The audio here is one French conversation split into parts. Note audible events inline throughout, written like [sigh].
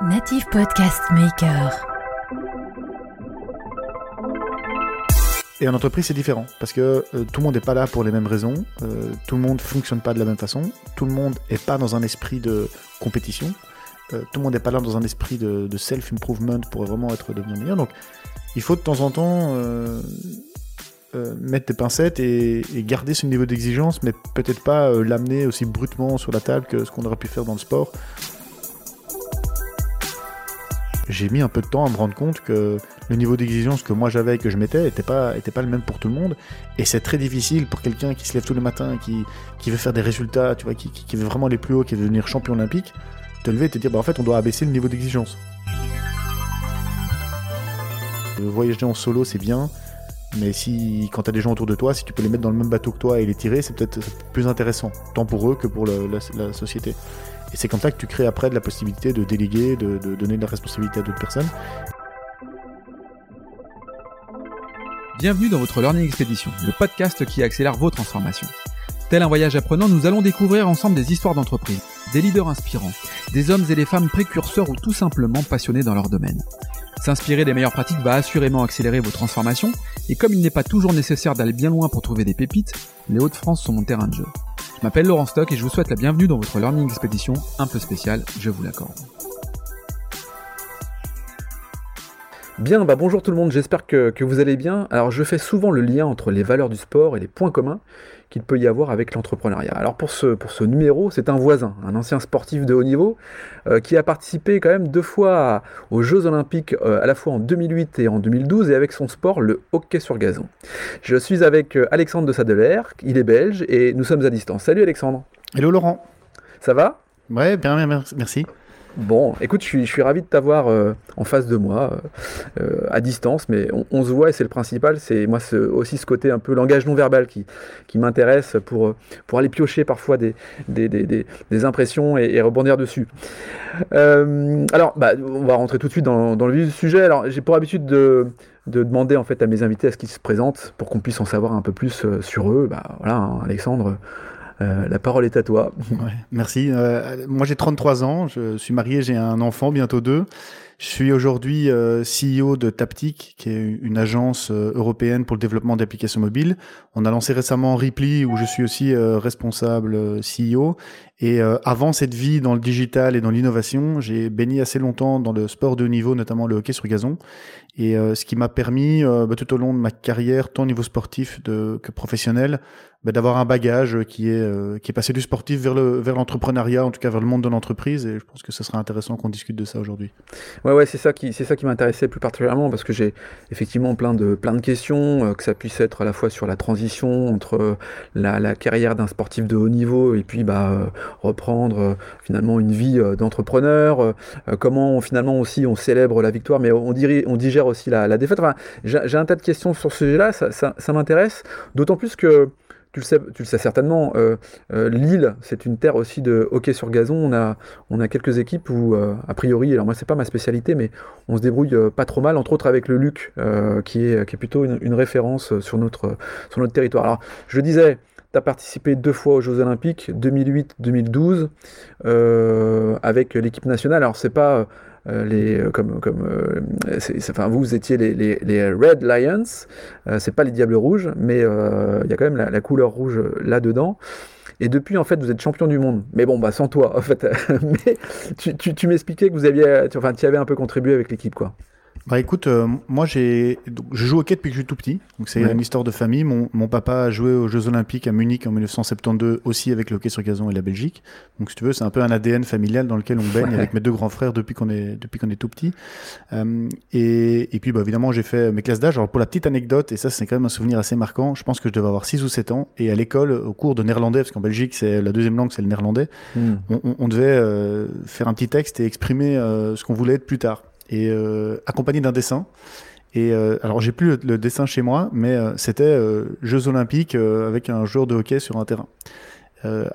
Native Podcast Maker. Et en entreprise, c'est différent parce que euh, tout le monde n'est pas là pour les mêmes raisons, euh, tout le monde fonctionne pas de la même façon, tout le monde n'est pas dans un esprit de compétition, euh, tout le monde n'est pas là dans un esprit de, self-improvement pour vraiment être devenu meilleur. Donc, il faut de temps en temps mettre des pincettes et, garder ce niveau d'exigence, mais peut-être pas l'amener aussi brutement sur la table que ce qu'on aurait pu faire dans le sport. J'ai mis un peu de temps à me rendre compte que le niveau d'exigence que moi j'avais et que je mettais n'était pas, était pas le même pour tout le monde. Et c'est très difficile pour quelqu'un qui se lève tous les matins, qui, qui veut faire des résultats, tu vois, qui, qui, veut vraiment aller plus haut, qui veut devenir champion olympique, te lever et te dire, bah en fait, on doit abaisser le niveau d'exigence. Euh, Voyager en solo, c'est bien, mais si, quand t'as des gens autour de toi, si tu peux les mettre dans le même bateau que toi et les tirer, c'est peut-être plus intéressant, tant pour eux que pour la société. Et c'est comme ça que tu crées après de la possibilité de déléguer, de, donner de la responsabilité à d'autres personnes. Bienvenue dans votre Learning Expedition, le podcast qui accélère vos transformations. Tel un voyage apprenant, nous allons découvrir ensemble des histoires d'entreprise, des leaders inspirants, des hommes et des femmes précurseurs ou tout simplement passionnés dans leur domaine. S'inspirer des meilleures pratiques va assurément accélérer vos transformations, et comme il n'est pas toujours nécessaire d'aller bien loin pour trouver des pépites, les Hauts-de-France sont mon terrain de jeu. Je m'appelle Laurent Stock et je vous souhaite la bienvenue dans votre Learning Expedition un peu spéciale, je vous l'accorde. Bien, bah bonjour tout le monde, j'espère que, que vous allez bien. Alors je fais souvent le lien entre les valeurs du sport et les points communs qu'il peut y avoir avec l'entrepreneuriat. Alors pour ce, pour ce numéro, c'est un voisin, un ancien sportif de haut niveau, euh, qui a participé quand même deux fois aux Jeux Olympiques, euh, à la fois en 2008 et en 2012, et avec son sport, le hockey sur gazon. Je suis avec euh, Alexandre de Sadeler, il est belge, et nous sommes à distance. Salut Alexandre, Hello Laurent. ça va? Ouais, bien, merci. Bon, écoute, je suis, je suis ravi de t'avoir euh, en face de moi, euh, euh, à distance, mais on, se voit et c'est le principal. C'est moi aussi ce côté un peu langage non verbal qui, m'intéresse pour, aller piocher parfois des, impressions et, rebondir dessus. Alors, bah, on va rentrer tout de suite dans, le vif du sujet. Alors, j'ai pour habitude de, de demander en fait à mes invités à ce qu'ils se présentent pour qu'on puisse en savoir un peu plus sur eux. Bah, voilà, hein, Alexandre, euh, la parole est à toi. Merci. Euh, moi, j'ai 33 ans. Je suis marié, j'ai un enfant, bientôt deux. Je suis aujourd'hui euh, CEO de Taptic, qui est une agence européenne pour le développement d'applications mobiles. On a lancé récemment Ripley, où je suis aussi responsable CEO. Et euh, avant cette vie dans le digital et dans l'innovation, j'ai baigné assez longtemps dans le sport de haut niveau, notamment le hockey sur gazon. Et euh, ce qui m'a permis, euh, bah, tout au long de ma carrière, tant au niveau sportif de, que professionnel, bah, d'avoir un bagage qui est, euh, qui est passé du sportif vers le vers l'entrepreneuriat, en tout cas vers le monde de l'entreprise. Et je pense que ce sera intéressant qu'on discute de ça aujourd'hui. Ouais, ouais, c'est ça qui, c'est ça qui m'intéressait plus particulièrement parce que j'ai effectivement plein de, plein de questions, euh, que ça puisse être à la fois sur la transition entre euh, la, la carrière d'un sportif de haut niveau et puis bah, reprendre euh, finalement une vie euh, d'entrepreneur, euh, comment finalement aussi on célèbre la victoire, mais on, digère aussi la, défaite. J'ai un tas de questions sur ce sujet-là, ça, m'intéresse, d'autant plus que tu le sais, certainement, Lille, c'est une terre aussi de hockey sur gazon. On a, on quelques équipes où, a priori, alors moi c'est pas ma spécialité, mais on se débrouille pas trop mal, entre autres avec le Luc, qui, est, plutôt une, référence sur notre, sur notre territoire. Alors, je disais, tu as participé deux fois aux Jeux Olympiques, 2008-2012, euh, avec l'équipe nationale. Alors, c'est pas. euh, les, euh, comme, comme, enfin, vous, étiez les, les, Red Lions, c'est pas les Diables Rouges, mais il y a quand même la, couleur rouge là-dedans. Et depuis, en fait, vous êtes champion du monde. Mais bon, bah, sans toi, en fait. [laughs] mais tu, tu, m'expliquais que vous aviez, tu, enfin, tu avais un peu contribué avec l'équipe, quoi. Bah écoute, euh, moi j'ai, je joue au hockey depuis que je suis tout petit, donc c'est Ouais. une histoire de famille. Mon, mon papa a joué aux Jeux Olympiques à Munich en 1972 aussi avec le hockey sur gazon et la Belgique. Donc si tu veux, c'est un peu un ADN familial dans lequel on baigne Ouais. avec mes deux grands frères depuis qu'on est depuis qu'on est tout petit. Euh, et, et puis bah, évidemment j'ai fait mes classes d'âge. Alors pour la petite anecdote, et ça c'est quand même un souvenir assez marquant, je pense que je devais avoir 6 ou 7 ans et à l'école au cours de néerlandais, parce qu'en Belgique c'est la deuxième langue c'est le néerlandais. Hmm. on, on- on devait euh, faire un petit texte et exprimer ce qu'on voulait être plus tard, et euh, accompagné d'un dessin. Et euh, alors j'ai plus le, dessin chez moi, mais euh, c'était euh, Jeux Olympiques euh, avec un joueur de hockey sur un terrain.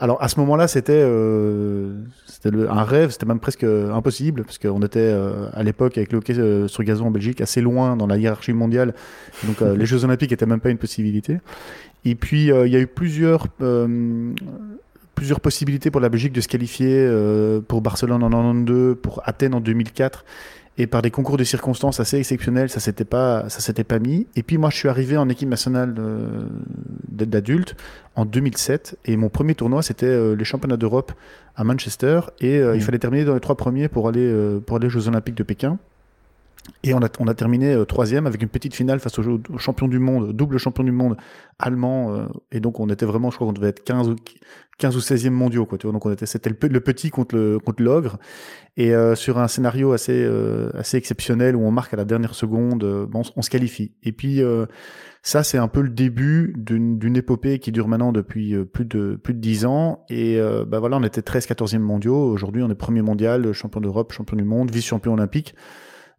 Alors à ce moment-là, c'était un rêve, c'était même presque impossible parce qu'on était à l'époque avec le hockey sur gazon en Belgique assez loin dans la hiérarchie mondiale, donc les Jeux Olympiques étaient même pas une possibilité. Et puis il y a eu plusieurs plusieurs possibilités pour la Belgique de se qualifier pour Barcelone en 92, pour Athènes en 2004. Et par des concours de circonstances assez exceptionnels, ça s'était pas, ça s'était pas mis. Et puis moi, je suis arrivé en équipe nationale euh, d'adultes en 2007. Et mon premier tournoi, c'était euh, les championnats d'Europe à Manchester. Et il mmh. fallait terminer dans les trois premiers pour aller, pour aller aux Jeux Olympiques de Pékin. Et on a, on a terminé euh, troisième avec une petite finale face au, champion du monde, double champion du monde allemand. Euh, et donc on était vraiment, je crois qu'on devait être 15 ou, 15 ou 16e mondiaux. Quoi, tu vois, donc on était, c'était le, petit contre, le, contre l'ogre. Et euh, sur un scénario assez, assez exceptionnel où on marque à la dernière seconde, bon, on, se qualifie. Et puis ça, c'est un peu le début d'une, d'une épopée qui dure maintenant depuis plus de plus de 10 ans. Et bah voilà, on était 13, 14e mondiaux. Aujourd'hui, on est premier mondial, champion d'Europe, champion du monde, vice-champion olympique.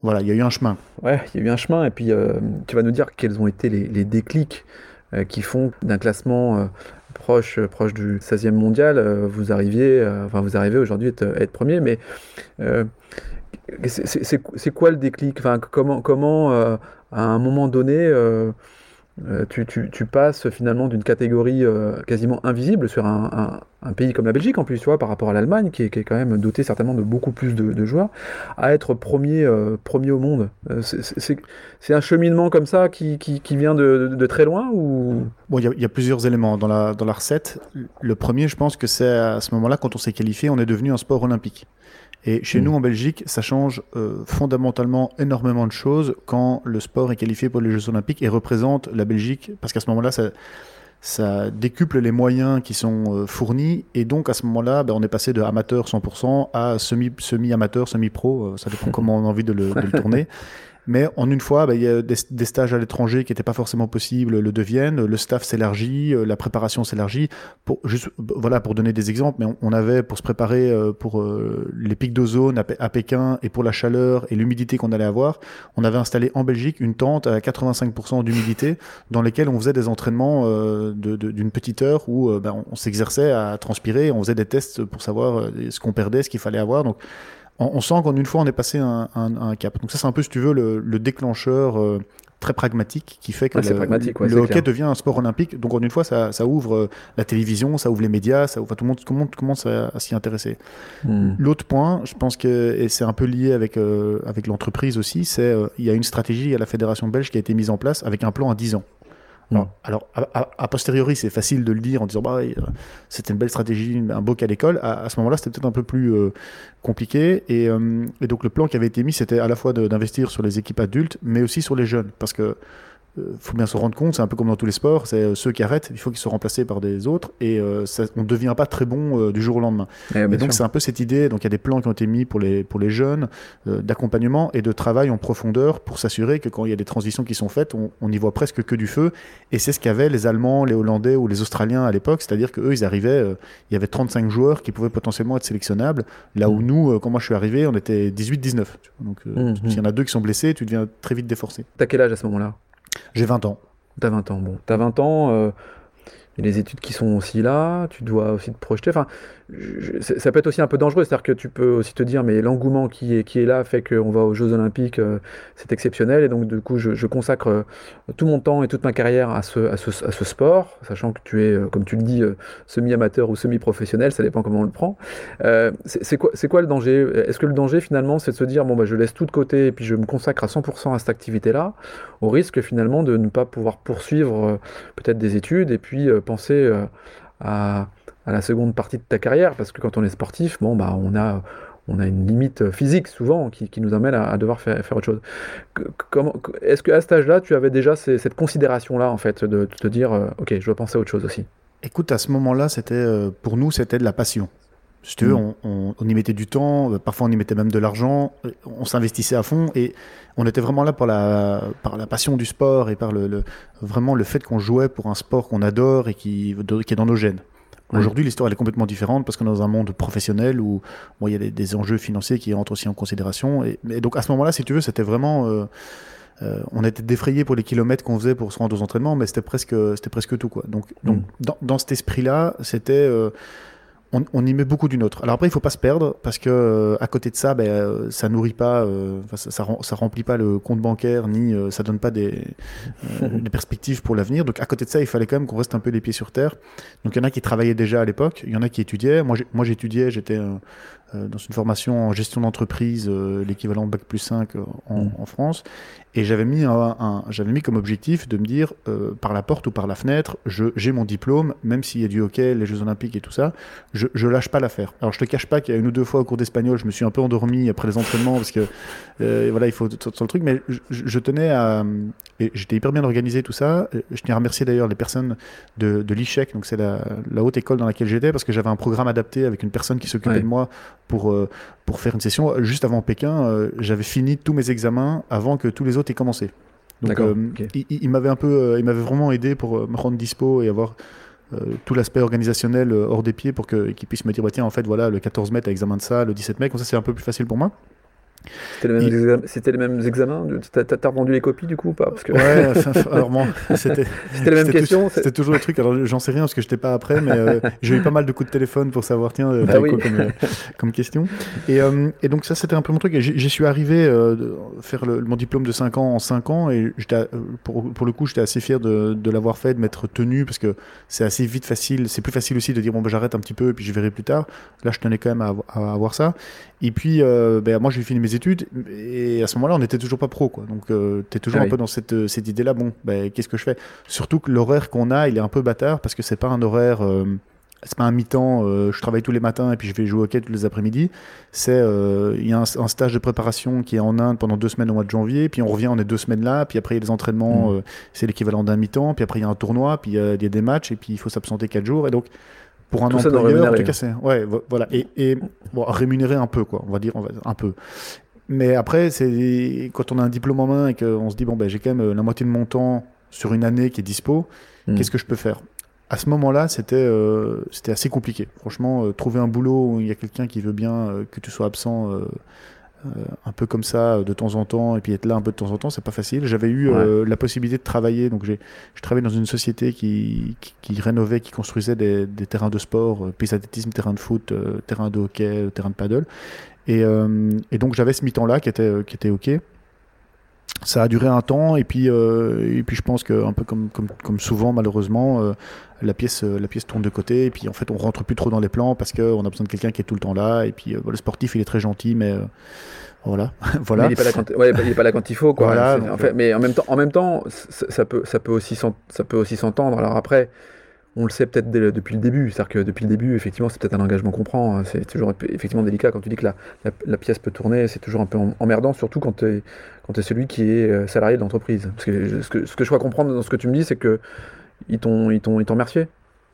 Voilà, il y a eu un chemin. Ouais, il y a eu un chemin. Et puis, euh, tu vas nous dire quels ont été les, déclics euh, qui font d'un classement euh, proche, proche du 16e mondial, vous arriviez, enfin, vous arrivez aujourd'hui à être, premier. Mais c'est quoi le déclic? Enfin, Comment, comment à un moment donné, euh, tu, passes finalement d'une catégorie euh, quasiment invisible sur un, pays comme la Belgique en plus, tu vois, par rapport à l'Allemagne, qui, est quand même doté certainement de beaucoup plus de, joueurs, à être premier, euh, premier au monde. c'est un cheminement comme ça qui, vient de, très loin ou? Bon, il y, a plusieurs éléments dans la recette. Le premier, je pense que c'est à ce moment-là, quand on s'est qualifié, on est devenu un sport olympique. Et chez mm. nous, en Belgique, ça change euh, fondamentalement énormément de choses quand le sport est qualifié pour les Jeux Olympiques et représente la Belgique, parce qu'à ce moment-là, ça, ça décuple les moyens qui sont euh, fournis, et donc à ce moment-là, ben, on est passé de amateur 100% à semi-amateur, semi semi-pro, euh, ça dépend [laughs] comment on a envie de le, de le tourner. Mais en une fois, bah, il y a des, stages à l'étranger qui n'étaient pas forcément possibles le deviennent. Le staff s'élargit, euh, la préparation s'élargit. Pour juste, voilà, pour donner des exemples, mais on, avait pour se préparer euh, pour euh, les pics d'ozone à, Pékin et pour la chaleur et l'humidité qu'on allait avoir, on avait installé en Belgique une tente à 85% d'humidité dans lesquelles on faisait des entraînements d'une petite heure où bah, on, s'exerçait à transpirer, on faisait des tests pour savoir ce qu'on perdait, ce qu'il fallait avoir. Donc on, sent qu'en une fois, on est passé un, un, cap. Donc ça, c'est un peu, si tu veux, le, déclencheur euh, très pragmatique qui fait que le, hockey devient un sport olympique. Donc en une fois, ça, ouvre euh, la télévision, ça ouvre les médias, ça ouvre, tout le monde, commence à, s'y intéresser. Hmm. L'autre point, je pense que, et c'est un peu lié avec, euh, avec l'entreprise aussi, c'est il y a une stratégie à la fédération belge qui a été mise en place avec un plan à 10 ans. Alors, a, posteriori, c'est facile de le dire en disant bah, c'était une belle stratégie, un beau cas d'école. À, ce moment-là, c'était peut-être un peu plus euh, compliqué. Euh, et, donc, le plan qui avait été mis, c'était à la fois d'investir sur les équipes adultes, mais aussi sur les jeunes. Parce que faut bien se rendre compte, c'est un peu comme dans tous les sports, c'est euh, ceux qui arrêtent, il faut qu'ils soient remplacés par des autres et euh, on ne devient pas très bon du jour au lendemain. Eh, et, donc c'est un peu cette idée, donc il y a des plans qui ont été mis pour les, pour les jeunes d'accompagnement et de travail en profondeur pour s'assurer que quand il y a des transitions qui sont faites, on n'y voit presque que du feu et c'est ce qu'avaient les Allemands, les Hollandais ou les Australiens à l'époque, c'est-à-dire qu'eux ils arrivaient, il y avait 35 joueurs qui pouvaient potentiellement être sélectionnables, là où mmh. nous, quand moi je suis arrivé, on était 18-19. Donc mmh, s'il y en a deux qui sont blessés, tu deviens très vite déforcé. T'as quel âge à ce moment-là? J'ai 20 ans. T'as 20 ans, bon. T'as 20 ans, euh, il y a les études qui sont aussi là, tu dois aussi te projeter. Ça peut être aussi un peu dangereux, c'est-à-dire que tu peux aussi te dire, mais l'engouement qui est, là fait qu'on va aux Jeux Olympiques, euh, c'est exceptionnel, et donc du coup, je, consacre euh, tout mon temps et toute ma carrière à ce, sport, sachant que tu es, euh, comme tu le dis, semi-amateur ou semi-professionnel, ça dépend comment on le prend. c'est quoi, quoi le danger? Est-ce que le danger finalement, c'est de se dire, bon, bah, je laisse tout de côté et puis je me consacre à 100% à cette activité-là, au risque finalement de ne pas pouvoir poursuivre peut-être des études et puis penser à à la seconde partie de ta carrière, parce que quand on est sportif, bon, bah, on a, on a une limite physique souvent qui, qui nous amène à, devoir faire, faire, autre chose. Est-ce qu'à cet âge-là, tu avais déjà cette considération-là, en fait, de, te dire, euh, ok, je dois penser à autre chose aussi? Écoute, à ce moment-là, c'était euh, pour nous, c'était de la passion. Si tu veux, mm. on, on, y mettait du temps, euh, parfois on y mettait même de l'argent, on s'investissait à fond et on était vraiment là par la, par la passion du sport et par le, vraiment le fait qu'on jouait pour un sport qu'on adore et qui, qui est dans nos gènes. Aujourd'hui, l'histoire est complètement différente parce qu'on est dans un monde professionnel où il y a des, enjeux financiers qui entrent aussi en considération. Et, donc à ce moment-là, si tu veux, c'était vraiment. Euh, euh, on était défrayé pour les kilomètres qu'on faisait pour se rendre aux entraînements, mais c'était presque, c'était presque tout. Quoi. Donc, donc mm. dans, cet esprit-là, c'était. Euh, on, y met beaucoup d'une autre. Alors après, il faut pas se perdre parce que euh, à côté de ça, ben, euh, ça nourrit pas, euh, ça, ça, remplit pas le compte bancaire ni ça donne pas des, [laughs] des perspectives pour l'avenir. Donc à côté de ça, il fallait quand même qu'on reste un peu les pieds sur terre. Donc il y en a qui travaillaient déjà à l'époque, il y en a qui étudiaient. Moi, moi j'étudiais, j'étais dans une formation en gestion d'entreprise, l'équivalent bac plus 5 en, mm. en, France. Et j'avais mis, un, j'avais mis comme objectif de me dire, par la porte ou par la fenêtre, j'ai mon diplôme, même s'il y a du hockey, les Jeux Olympiques et tout ça, je, je lâche pas l'affaire. Alors je te cache pas qu'il y a une ou deux fois au cours d'espagnol, je me suis un peu endormi après les entraînements parce que euh, voilà, il faut sur le truc, mais je, tenais à, j'étais hyper bien organisé tout ça. Je tiens à remercier d'ailleurs les personnes de, de l'ICHEC, donc c'est la, la, haute école dans laquelle j'étais, parce que j'avais un programme adapté avec une personne qui s'occupait de moi pour euh, pour faire une session juste avant Pékin. Euh, j'avais fini tous mes examens avant que tous les autres aient commencé. Donc, il, il m'avait un peu, il m'avait vraiment aidé pour me rendre dispo et avoir euh, tout l'aspect organisationnel euh, hors des pieds pour qu'ils puissent me dire bah, tiens en fait voilà le 14 mai t'as examen de ça le 17 mai comme ça c'est un peu plus facile pour moi c'était les, mêmes examens T'as revendu les copies du coup ou pas? Parce que... Ouais, [laughs] alors moi, c'était la même question. C'était toujours le truc. Alors j'en sais rien parce que j'étais pas après, mais euh, [laughs] j'ai eu pas mal de coups de téléphone pour savoir tiens, bah quoi comme, comme, question. Et, et donc ça c'était un peu mon truc. J'y suis arrivé euh, faire le, mon diplôme de 5 ans en 5 ans et pour, pour le coup j'étais assez fier de, de l'avoir fait, de m'être tenu parce que c'est assez vite facile. C'est plus facile aussi de dire bon bah, j'arrête un petit peu et puis je verrai plus tard. Là je tenais quand même à, à avoir ça. Et puis, euh, ben, moi, j'ai fini mes études et à ce moment-là, on n'était toujours pas pro. Quoi. Donc, euh, tu es toujours ah un peu dans cette, euh, cette idée-là. Bon, ben, qu'est-ce que je fais? Surtout que l'horaire qu'on a, il est un peu bâtard parce que c'est pas un horaire. c'est pas un mi-temps, je travaille tous les matins et puis je vais jouer au hockey tous les après-midi. C'est, il y a un, stage de préparation qui est en Inde pendant deux semaines au mois de janvier, puis on revient, on est deux semaines là, puis après il y a des entraînements, mmh. c'est l'équivalent d'un mi-temps, puis après il y a un tournoi, puis il y, a des matchs, et puis il faut s'absenter quatre jours. Et donc, pour un employeur, en tout cas, c'est ouais, voilà, et, et bon, rémunérer un peu, quoi, on va dire, on va, un peu. Mais après, c'est quand on a un diplôme en main et qu'on se dit bon ben j'ai quand même euh, la moitié de mon temps sur une année qui est dispo, hmm. qu'est-ce que je peux faire? À ce moment-là, c'était euh, c'était assez compliqué. Franchement, euh, trouver un boulot où il y a quelqu'un qui veut bien que tu sois absent un peu comme ça de temps en temps et puis être là un peu de temps en temps, c'est pas facile. J'avais eu la possibilité de travailler, donc j'ai je travaillais dans une société qui, qui, rénovait, qui construisait des, des, terrains de sport, piste d'athlétisme, terrain de foot, terrain de hockey, terrain de paddle. Et, et donc j'avais ce mi-temps là qui était, qui était ok. Ça a duré un temps et puis euh, et puis je pense que un peu comme comme, comme souvent malheureusement euh, la pièce euh, la pièce tourne de côté et puis en fait on rentre plus trop dans les plans parce qu'on a besoin de quelqu'un qui est tout le temps là et puis le sportif il est très gentil mais voilà. [laughs] Voilà. il n'est pas, là quand... ouais, il est pas là quand il faut quoi. Voilà, en fait, mais en même temps en même temps ça peut ça peut aussi ça peut aussi s'entendre. Alors après on le sait peut-être depuis le début. C'est-à-dire que depuis le début, effectivement, c'est peut-être un engagement qu'on prend. Hein. C'est toujours effectivement délicat. Quand tu dis que la, pièce peut tourner, c'est toujours un peu emmerdant, surtout quand tu es, celui qui est euh, salarié de l'entreprise. Parce que ce, que ce, que je crois comprendre dans ce que tu me dis, c'est que ils t'ont remercié.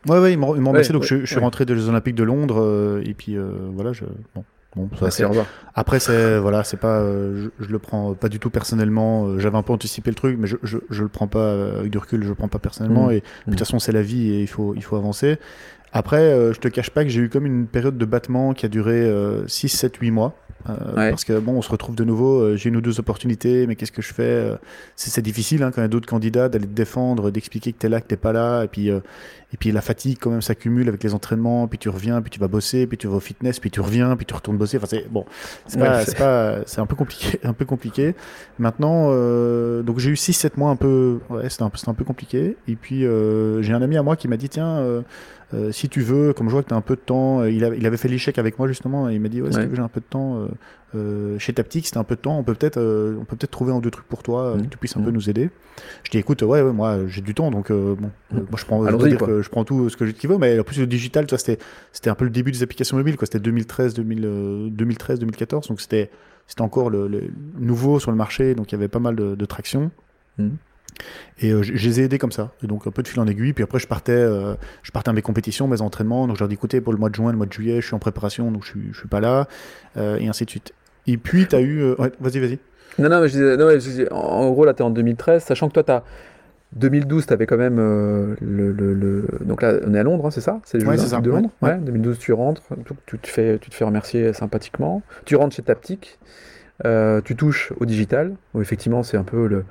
Ouais, ouais, ils m'ont remercié. donc je, suis rentré des Jeux Olympiques de Londres. Euh, et puis euh, voilà, je. Bon. Bon, ça, Après, c'est voilà, c'est pas, euh, je, le prends pas du tout personnellement. Euh, j'avais un peu anticipé le truc, mais je, je, je le prends pas euh, avec du recul. Je le prends pas personnellement. Mmh. Et de toute mmh. façon, c'est la vie et il faut, il faut avancer. Après, je te cache pas que j'ai eu comme une période de battement qui a duré 6, 7, 8 mois. Euh, parce que bon, on se retrouve de nouveau. Euh, j'ai une ou deux opportunités, mais qu'est-ce que je fais euh, C'est difficile hein, quand il y a d'autres candidats d'aller te défendre, d'expliquer que t'es là, que t'es pas là, et puis et puis la fatigue quand même s'accumule avec les entraînements, puis tu reviens, puis tu vas bosser, puis tu vas au fitness, puis tu reviens, puis tu retournes bosser. Enfin c'est bon, c'est c'est un peu compliqué, [laughs] un peu compliqué. Maintenant, donc j'ai eu 6-7 mois un peu, ouais, c'était un, un, peu compliqué. Et puis j'ai un ami à moi qui m'a dit tiens euh, si tu veux, comme je vois que tu as un peu de temps, euh, il, il, avait fait l'échec avec moi justement, et il m'a dit ouais, que j'ai un peu de temps euh, chez Taptic, c'était un peu de temps, on peut peut-être on peut peut-être trouver un ou deux trucs pour toi, que tu puisses un peu mmh. nous aider. Je dis écoute, ouais, ouais moi j'ai du temps, donc bon, mmh. moi je prends, je, je prends tout ce que je veux, mais en plus le digital, c'était c'était un peu le début des applications mobiles, quoi. C'était 2013, 2013, 2014, donc c'était c'était encore le, nouveau sur le marché, donc il y avait pas mal de, de traction. Et euh, je, les ai aidés comme ça. Et donc un peu de fil en aiguille. Puis après, je partais, euh, je partais à mes compétitions, mes entraînements. Donc je leur dis écoutez, pour le mois de juin, le mois de juillet, je suis en préparation, donc je je suis pas là. Euh, et ainsi de suite. Et puis, tu as eu. Ouais, vas-y, vas-y. Non, non, mais je disais, non, je disais, en gros, là, tu es en 2013, sachant que toi, tu as. 2012, tu avais quand même le, le, le, Donc là, on est à Londres, hein, c'est ça? C'est ouais, de Londres? ouais. 2012, tu rentres, tu te, fais, tu te fais remercier sympathiquement. Tu rentres chez Taptic. Euh, tu touches au digital, effectivement c'est un peu le,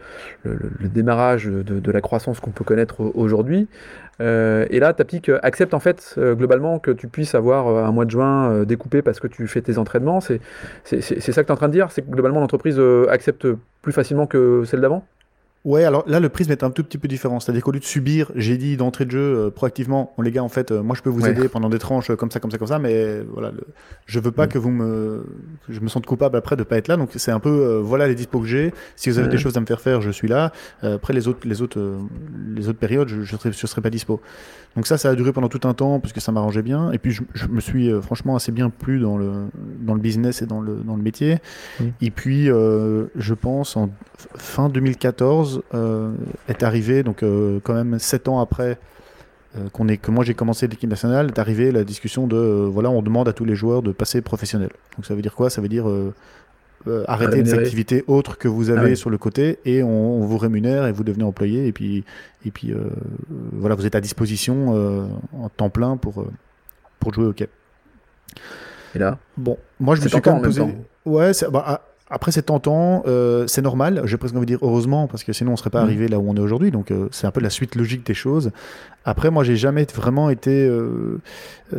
démarrage de, la croissance qu'on peut connaître aujourd'hui. Euh, et là, Taptic accepte en fait globalement que tu puisses avoir un mois de juin découpé parce que tu fais tes entraînements. C'est ça que tu es en train de dire? C'est que globalement l'entreprise accepte plus facilement que celle d'avant? Ouais, alors là, le prisme est un tout petit peu différent. C'est-à-dire qu'au lieu de subir, j'ai dit d'entrée de jeu euh, proactivement, bon, les gars, en fait, euh, moi, je peux vous aider pendant des tranches euh, comme ça, comme ça, comme ça, mais voilà, le... je veux pas que vous me, que je me sente coupable après de pas être là. Donc, c'est un peu, voilà les dispos que j'ai. Si vous avez des choses à me faire faire, je suis là. après, les autres, les autres, les autres périodes, je, je serai, je serai pas dispo. Donc ça, ça a duré pendant tout un temps parce que ça m'arrangeait bien. Et puis je, me suis franchement assez bien plu dans le, dans le business et dans le, dans le métier. Et puis je pense en fin 2014 euh, est arrivé, donc quand même sept ans après qu'on est, que moi j'ai commencé l'équipe nationale, est arrivé la discussion de voilà, on demande à tous les joueurs de passer professionnel. Donc ça veut dire quoi? Ça veut dire euh, arrêter des activités autres que vous avez ah sur le côté et on, vous rémunère et vous devenez employé et puis et puis euh, voilà vous êtes à disposition euh, en temps plein pour pour jouer au quai. Et là? Bon, moi je me suis quand même posé. Ouais, bah, ah, après, c'est tentant, euh, c'est normal, j'ai presque envie de dire heureusement, parce que sinon on serait pas mm. arrivé là où on est aujourd'hui. Donc, euh, c'est un peu la suite logique des choses. Après, moi, j'ai jamais vraiment été, euh,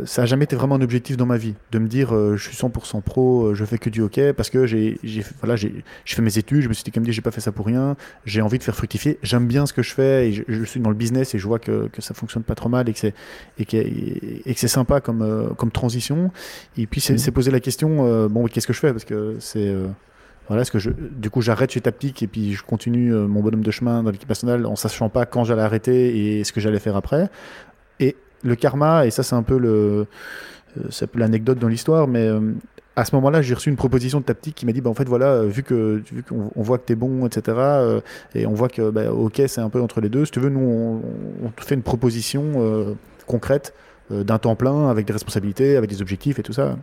ça a jamais été vraiment un objectif dans ma vie, de me dire, je suis 100% pro, je fais que du hockey, parce que j'ai, voilà, j'ai, fait mes études, je me suis dit, comme dit, j'ai pas fait ça pour rien, j'ai envie de faire fructifier, j'aime bien ce que je fais, et je, suis dans le business et je vois que, que ça fonctionne pas trop mal et que c'est, et que, et que c'est sympa comme, comme transition. Et puis, c'est, mm. poser la question, bon, qu'est-ce que je fais, parce que c'est, voilà, ce que je, du coup, j'arrête chez Taptic et puis je continue euh, mon bonhomme de chemin dans l'équipe nationale en sachant pas quand j'allais arrêter et ce que j'allais faire après? Et le karma, et ça, c'est un peu le, euh, c'est l'anecdote dans l'histoire, mais euh, à ce moment-là, j'ai reçu une proposition de Taptic qui m'a dit, bah, en fait, voilà, vu que vu qu'on on voit que tu es bon, etc., et on voit que, bah, ok, c'est un peu entre les deux. Si tu veux, nous, on te fait une proposition concrète d'un temps plein avec des responsabilités, avec des objectifs et tout ça.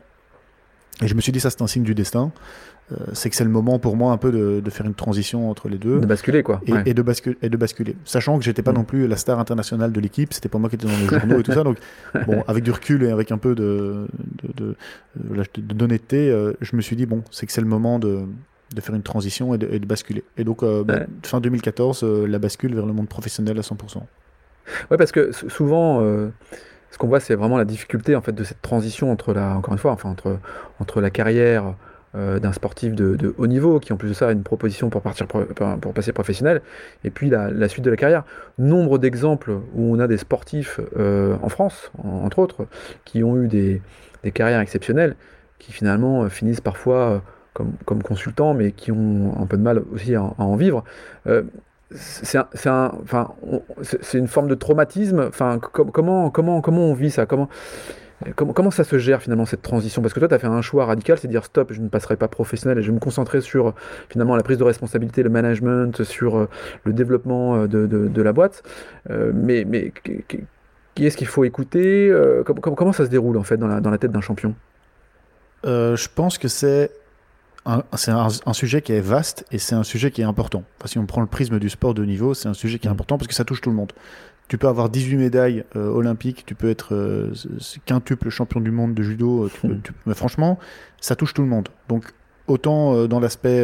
Et je me suis dit, ça, c'est un signe du destin. Euh, c'est que c'est le moment pour moi un peu de, faire une transition entre les deux. De basculer, quoi. Et, de, basculer, et de basculer. Sachant que j'étais pas mm. non plus la star internationale de l'équipe, c'était pas moi qui étais dans les [laughs] journaux et tout ça. Donc, bon, avec du recul et avec un peu de, d'honnêteté, euh, je me suis dit, bon, c'est que c'est le moment de, faire une transition et de, basculer. Et donc, euh, bah, fin 2014, la bascule vers le monde professionnel à 100%. Ouais, parce que souvent ce qu'on voit, c'est vraiment la difficulté en fait de cette transition entre la, encore une fois, enfin entre entre la carrière euh, d'un sportif de, haut niveau, qui en plus de ça a une proposition pour, partir pour passer professionnel, et puis la, suite de la carrière. Nombre d'exemples où on a des sportifs euh, en France, entre autres, qui ont eu des, carrières exceptionnelles, qui finalement euh, finissent parfois comme, comme, consultants, mais qui ont un peu de mal aussi à, en vivre. c'est un, c'est une forme de traumatisme. Enfin, comment, comment, comment on vit ça? Comment Comment, ça se gère finalement cette transition? Parce que toi, tu as fait un choix radical, c'est dire stop, je ne passerai pas professionnel et je vais me concentrer sur finalement la prise de responsabilité, le management, sur euh, le développement euh, de, la boîte. Euh, mais, mais qui est-ce qu'il faut écouter? Comment, ça se déroule en fait dans la, dans la tête d'un champion? Je pense que c'est un, un, sujet qui est vaste et c'est un sujet qui est important. si on prend le prisme du sport de niveau, c'est un sujet qui est mmh. important parce que ça touche tout le monde. Tu peux avoir 18 médailles euh, olympiques, tu peux être euh, quintuple champion du monde de judo. Euh, mais franchement, ça touche tout le monde. Donc autant dans l'aspect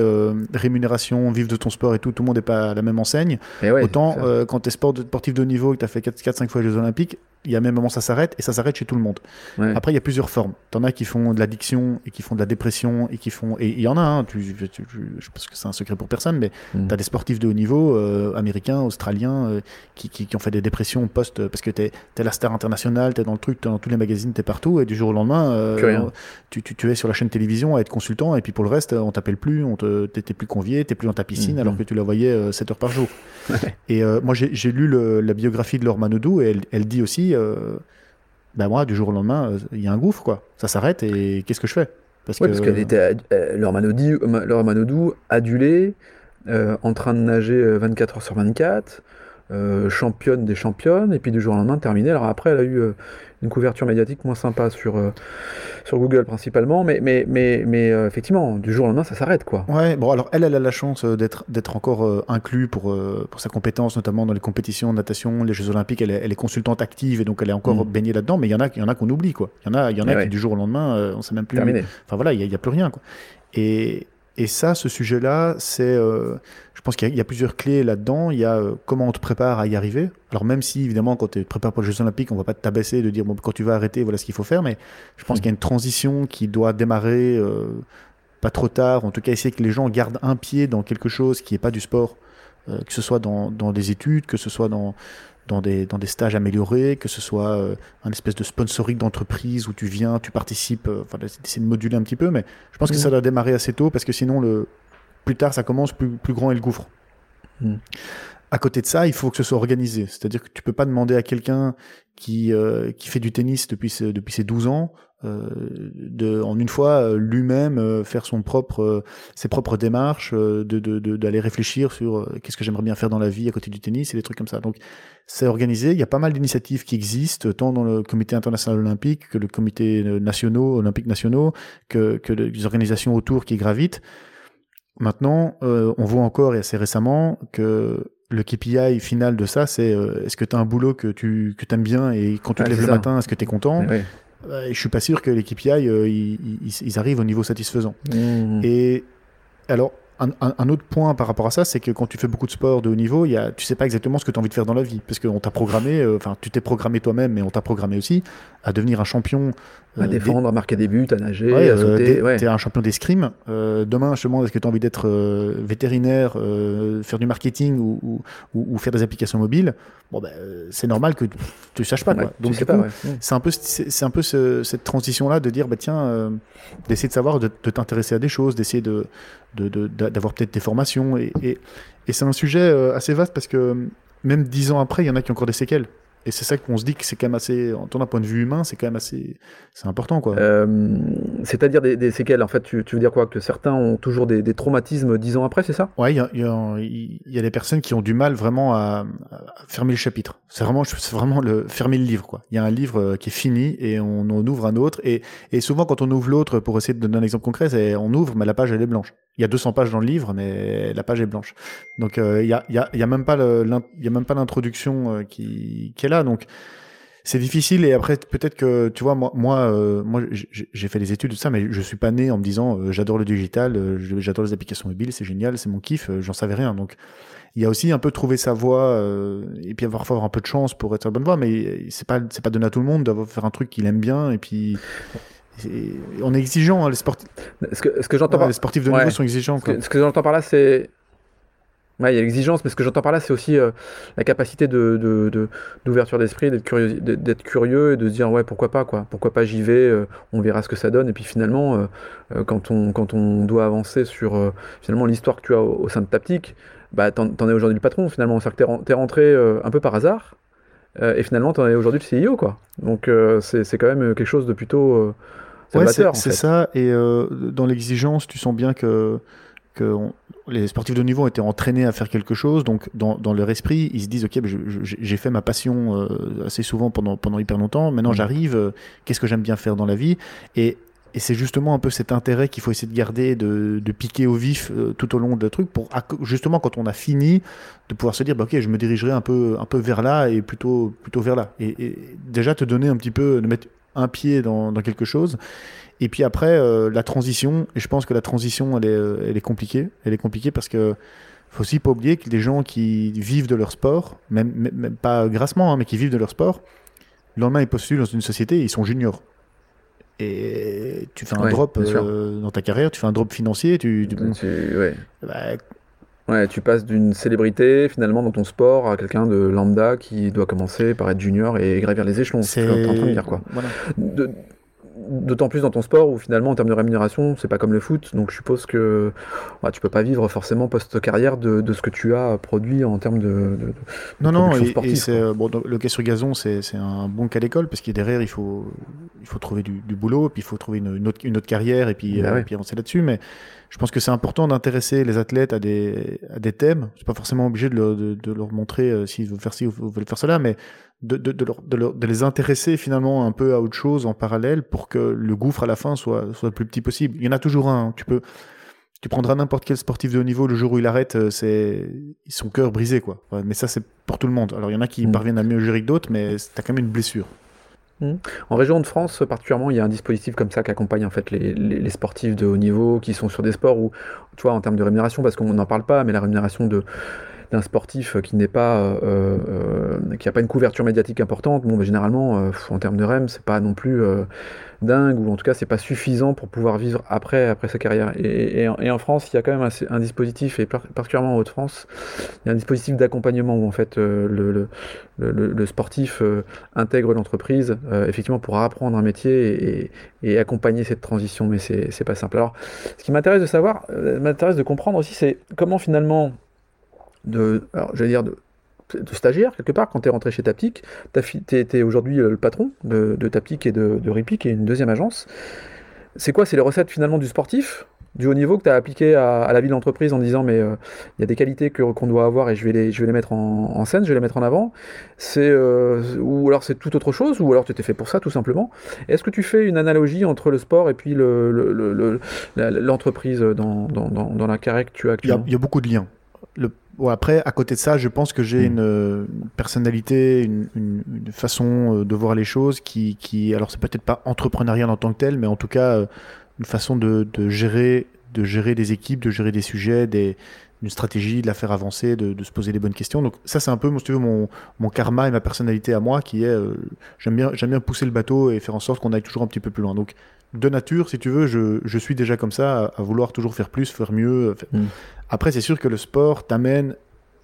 rémunération, vivre de ton sport et tout, tout le monde n'est pas à la même enseigne. autant quand tu es sportif de haut niveau et que tu as fait 4-5 fois les Jeux Olympiques, il y a même un moment ça s'arrête et ça s'arrête chez tout le monde. Après, il y a plusieurs formes. T'en as qui font de l'addiction et qui font de la dépression et qui font et il y en a. Hein, tu, je pense que c'est un secret pour personne, mais mm. tu as des sportifs de haut niveau euh, américains, australiens euh, qui, qui, qui, ont fait des dépressions post parce que t'es es la star internationale, t'es dans le truc, t'es dans tous les magazines, t'es partout et du jour au lendemain, euh, tu, tu, tu, es sur la chaîne télévision à être consultant et puis pour le reste, on t'appelle plus, on t'es plus convié, t'es plus dans ta piscine mm, alors mm. que tu la voyais 7 heures par jour. [laughs] et moi, j'ai lu le, la biographie de Laure Manodou et elle, elle dit aussi ben moi, du jour au lendemain, euh, il y a un gouffre, quoi. Ça s'arrête et qu'est-ce que je fais? Parce que... parce qu'elle était, euh, Laure Manodou, adulée, euh, en train de nager 24 heures sur 24, championne des championnes, et puis du jour au lendemain, terminée. Alors après, elle a eu une couverture médiatique moins sympa sur, euh, sur Google principalement, mais, mais, mais, mais euh, effectivement, du jour au lendemain, ça s'arrête. quoi. Ouais, bon, alors elle, elle a la chance euh, d'être, d'être encore inclus pour, pour sa compétence, notamment dans les compétitions de natation, les Jeux Olympiques, elle est, elle est consultante active et donc elle est encore mm. baignée là-dedans, mais il y en a, y en a qu'on oublie, quoi. Il y en a, il y en a qui, du jour au lendemain, on sait même plus. Terminé. Enfin voilà, il n'y a, a, plus rien, quoi. Et, Et ça, ce sujet-là, c'est, euh, pense qu'il y, a plusieurs clés là-dedans. Il y a euh, comment on te prépare à y arriver. Alors même si évidemment, quand tu te prépares pour les Jeux Olympiques, on va pas te tabasser de dire bon quand tu vas arrêter, voilà ce qu'il faut faire. Mais je pense mmh. qu'il y a une transition qui doit démarrer euh, pas trop tard. En tout cas, essayer que les gens gardent un pied dans quelque chose qui n'est pas du sport, que ce soit dans, dans des études, que ce soit dans dans des, dans des stages améliorés, que ce soit euh, un espèce de sponsoring d'entreprise où tu viens, tu participes, euh, enfin, c'est de moduler un petit peu, mais je pense que ça mm. doit démarrer assez tôt parce que sinon, le, plus tard, ça commence, plus, plus grand est le gouffre. Mm. À côté de ça, il faut que ce soit organisé. C'est-à-dire que tu peux pas demander à quelqu'un qui, euh, qui fait du tennis depuis, depuis ses 12 ans euh, de, en une fois euh, lui-même euh, faire son propre, ses propres démarches, de, d'aller réfléchir sur qu'est-ce que j'aimerais bien faire dans la vie à côté du tennis et des trucs comme ça. Donc c'est organisé. Il y a pas mal d'initiatives qui existent, tant dans le Comité international olympique que le Comité nationaux, olympique nationaux, que, que les organisations autour qui gravitent. Maintenant, on voit encore et assez récemment que le KPI final de ça, c'est est-ce que tu as un boulot que tu que aimes bien et quand tu te lèves le matin, est-ce que tu es content euh, je suis pas sûr que les KPI euh, ils, arrivent au niveau satisfaisant. Mmh. Et alors, un, autre point par rapport à ça, c'est que quand tu fais beaucoup de sport de haut niveau, y a, tu sais pas exactement ce que tu as envie de faire dans la vie. Parce qu'on t'a programmé, euh, enfin, tu t'es programmé toi-même, mais on t'a programmé aussi à devenir un champion. À défendre, à marquer des buts, à nager, à sauter. Tu es un champion d'escrime. demain, je te demande est-ce que tu as envie d'être vétérinaire, faire du marketing ou, ou, faire des applications mobiles? Bon, ben, c'est normal que tu ne saches pas. Quoi. Donc, c'est un peu, c'est un peu cette transition-là de dire, bah, tiens, euh, d'essayer de savoir, de, t'intéresser à des choses, d'essayer de, d'avoir peut-être des formations. Et, et, et c'est un sujet euh, assez vaste parce que même dix ans après, il y en a qui ont encore des séquelles. Et c'est ça qu'on se dit que c'est quand même assez, en d'un point de vue humain, c'est quand même assez, c'est important quoi. Euh, c'est-à-dire des, séquelles, en fait, tu, veux dire quoi? Que certains ont toujours des, traumatismes dix ans après, c'est ça? Ouais, il y a, des personnes qui ont du mal vraiment à, fermer le chapitre. C'est vraiment, c'est vraiment le fermer le livre quoi. Il y a un livre euh, qui est fini et on en ouvre un autre et, et souvent quand on ouvre l'autre, pour essayer de donner un exemple concret, c'est on ouvre mais la page elle est blanche. Il y a 200 pages dans le livre mais la page est blanche. Donc euh, il y a, y, a, y a même pas il y a même pas l'introduction qui, qui est là donc c'est difficile et après peut-être que tu vois moi moi euh, moi j'ai fait des études de ça mais je suis pas né en me disant euh, j'adore le digital euh, j'adore les applications mobiles c'est génial c'est mon kiff j'en savais rien. Donc il y a aussi un peu trouver sa voie et puis avoir avoir un peu de chance pour être sur la bonne voie mais c'est pas c'est pas donné à tout le monde d'avoir faire un truc qu'il aime bien et puis on est exigeant hein, les sportifs ce que ce que j'entends les sportifs de niveau sont exigeants ce que j'entends par là c'est Ouais, il y a l'exigence, mais ce que j'entends par là, c'est aussi euh, la capacité de, d'ouverture d'esprit, d'être curieux, d'être curieux et de se dire ouais pourquoi pas quoi, pourquoi pas j'y vais, euh, on verra ce que ça donne. Et puis finalement, euh, quand on quand on doit avancer sur finalement l'histoire que tu as au, sein de Taptic, bah t'en, es aujourd'hui le patron finalement, c'est-à-dire que t'es, rentré un peu par hasard et finalement t'en es aujourd'hui le CEO quoi. Donc c'est, quand même quelque chose de plutôt ouais, c'est, c'est ça. Et dans l'exigence, tu sens bien que que les sportifs de haut niveau ont été entraînés à faire quelque chose, donc dans, dans leur esprit, ils se disent ok, j'ai fait ma passion euh, assez souvent pendant pendant hyper longtemps. Maintenant, mmh. j'arrive. Euh, qu'est-ce que j'aime bien faire dans la vie? Et et c'est justement un peu cet intérêt qu'il faut essayer de garder, de, de piquer au vif euh, tout au long de truc, pour justement quand on a fini, de pouvoir se dire, bah, ok, je me dirigerai un peu, un peu vers là et plutôt, plutôt vers là. Et, et déjà te donner un petit peu, de mettre un pied dans, dans quelque chose. Et puis après, euh, la transition, et je pense que la transition, elle est, euh, elle est compliquée. Elle est compliquée parce que faut aussi pas oublier que des gens qui vivent de leur sport, même, même pas grassement, hein, mais qui vivent de leur sport, le lendemain ils postulent dans une société, ils sont juniors. Et tu fais un drop euh, dans ta carrière, tu fais un drop financier, tu, ouais. Bah, ouais. tu passes d'une célébrité finalement dans ton sport à quelqu'un de lambda qui doit commencer par être junior et gravir les échelons. C'est en train de dire quoi. Voilà. De, D'autant plus dans ton sport où finalement en termes de rémunération, c'est pas comme le foot, donc je suppose que bah, tu peux pas vivre forcément post-carrière de, de, ce que tu as produit en termes de, de, non non et, et bon, le cas sur gazon c'est un bon cas d'école parce qu'il derrière il faut il faut trouver du, du, boulot puis il faut trouver une, une, autre, une autre, carrière et puis, bah euh, puis avancer là-dessus mais je pense que c'est important d'intéresser les athlètes à des, à des thèmes. C'est pas forcément obligé de leur, de, leur montrer euh, s'ils veulent faire ci ou veulent faire cela, mais de, de, leur, de, les intéresser finalement un peu à autre chose en parallèle pour que le gouffre à la fin soit, soit le plus petit possible. Il y en a toujours un. Hein. Tu peux, tu prendras n'importe quel sportif de haut niveau, le jour où il arrête, euh, c'est son cœur brisé, quoi. Mais ça, c'est pour tout le monde. Alors, il y en a qui mm. parviennent à mieux gérer que d'autres, mais t'as quand même une blessure. Mmh. En région de France, particulièrement, il y a un dispositif comme ça qui accompagne en fait les, sportifs de haut niveau qui sont sur des sports où, tu vois, en termes de rémunération, parce qu'on n'en parle pas, mais la rémunération de d'un sportif qui n'est pas euh, euh, qui a pas une couverture médiatique importante, bon, bah, généralement, euh, en termes de REM, c'est pas non plus dingue ou en tout cas c'est pas suffisant pour pouvoir vivre après après sa carrière. Et, en, France, il y a quand même un, dispositif et particulièrement en Haute-France, il y a un dispositif d'accompagnement où en fait le, le, sportif intègre l'entreprise effectivement pour apprendre un métier et, et accompagner cette transition. Mais c'est pas simple. Alors, ce qui m'intéresse de savoir, m'intéresse de comprendre aussi, c'est comment finalement de, alors, j'allais dire de, de, stagiaire quelque part quand tu es rentré chez Taptic. Tu es, aujourd'hui le patron de, de Taptic et de, de Ripi, qui est une deuxième agence. C'est quoi? C'est les recettes finalement du sportif? Du haut niveau que tu as appliqué à, la vie de l'entreprise en disant mais euh, il y a des qualités qu'on doit avoir et je vais les, je vais les mettre en, scène, je vais les mettre en avant. C'est euh, ou alors c'est tout autre chose ou alors tu étais fait pour ça tout simplement. Est-ce que tu fais une analogie entre le sport et puis l'entreprise le, le, dans, dans, dans, la carrière que tu as actuellement? il y, a beaucoup de liens. Le après, à côté de ça, je pense que j'ai mm. une, personnalité, une, une, façon euh, de voir les choses qui, qui alors c'est peut-être pas entrepreneurial en tant que tel, mais en tout cas euh, une façon de, de, gérer, de gérer des équipes, de gérer des sujets, des, une stratégie, de la faire avancer, de, de se poser les bonnes questions. Donc ça, c'est un peu, si tu veux, mon, mon karma et ma personnalité à moi, qui est, euh, j'aime bien, j'aime bien pousser le bateau et faire en sorte qu'on aille toujours un petit peu plus loin. Donc de nature, si tu veux, je, je suis déjà comme ça, à, vouloir toujours faire plus, faire mieux. Mm. Après, c'est sûr que le sport t'amène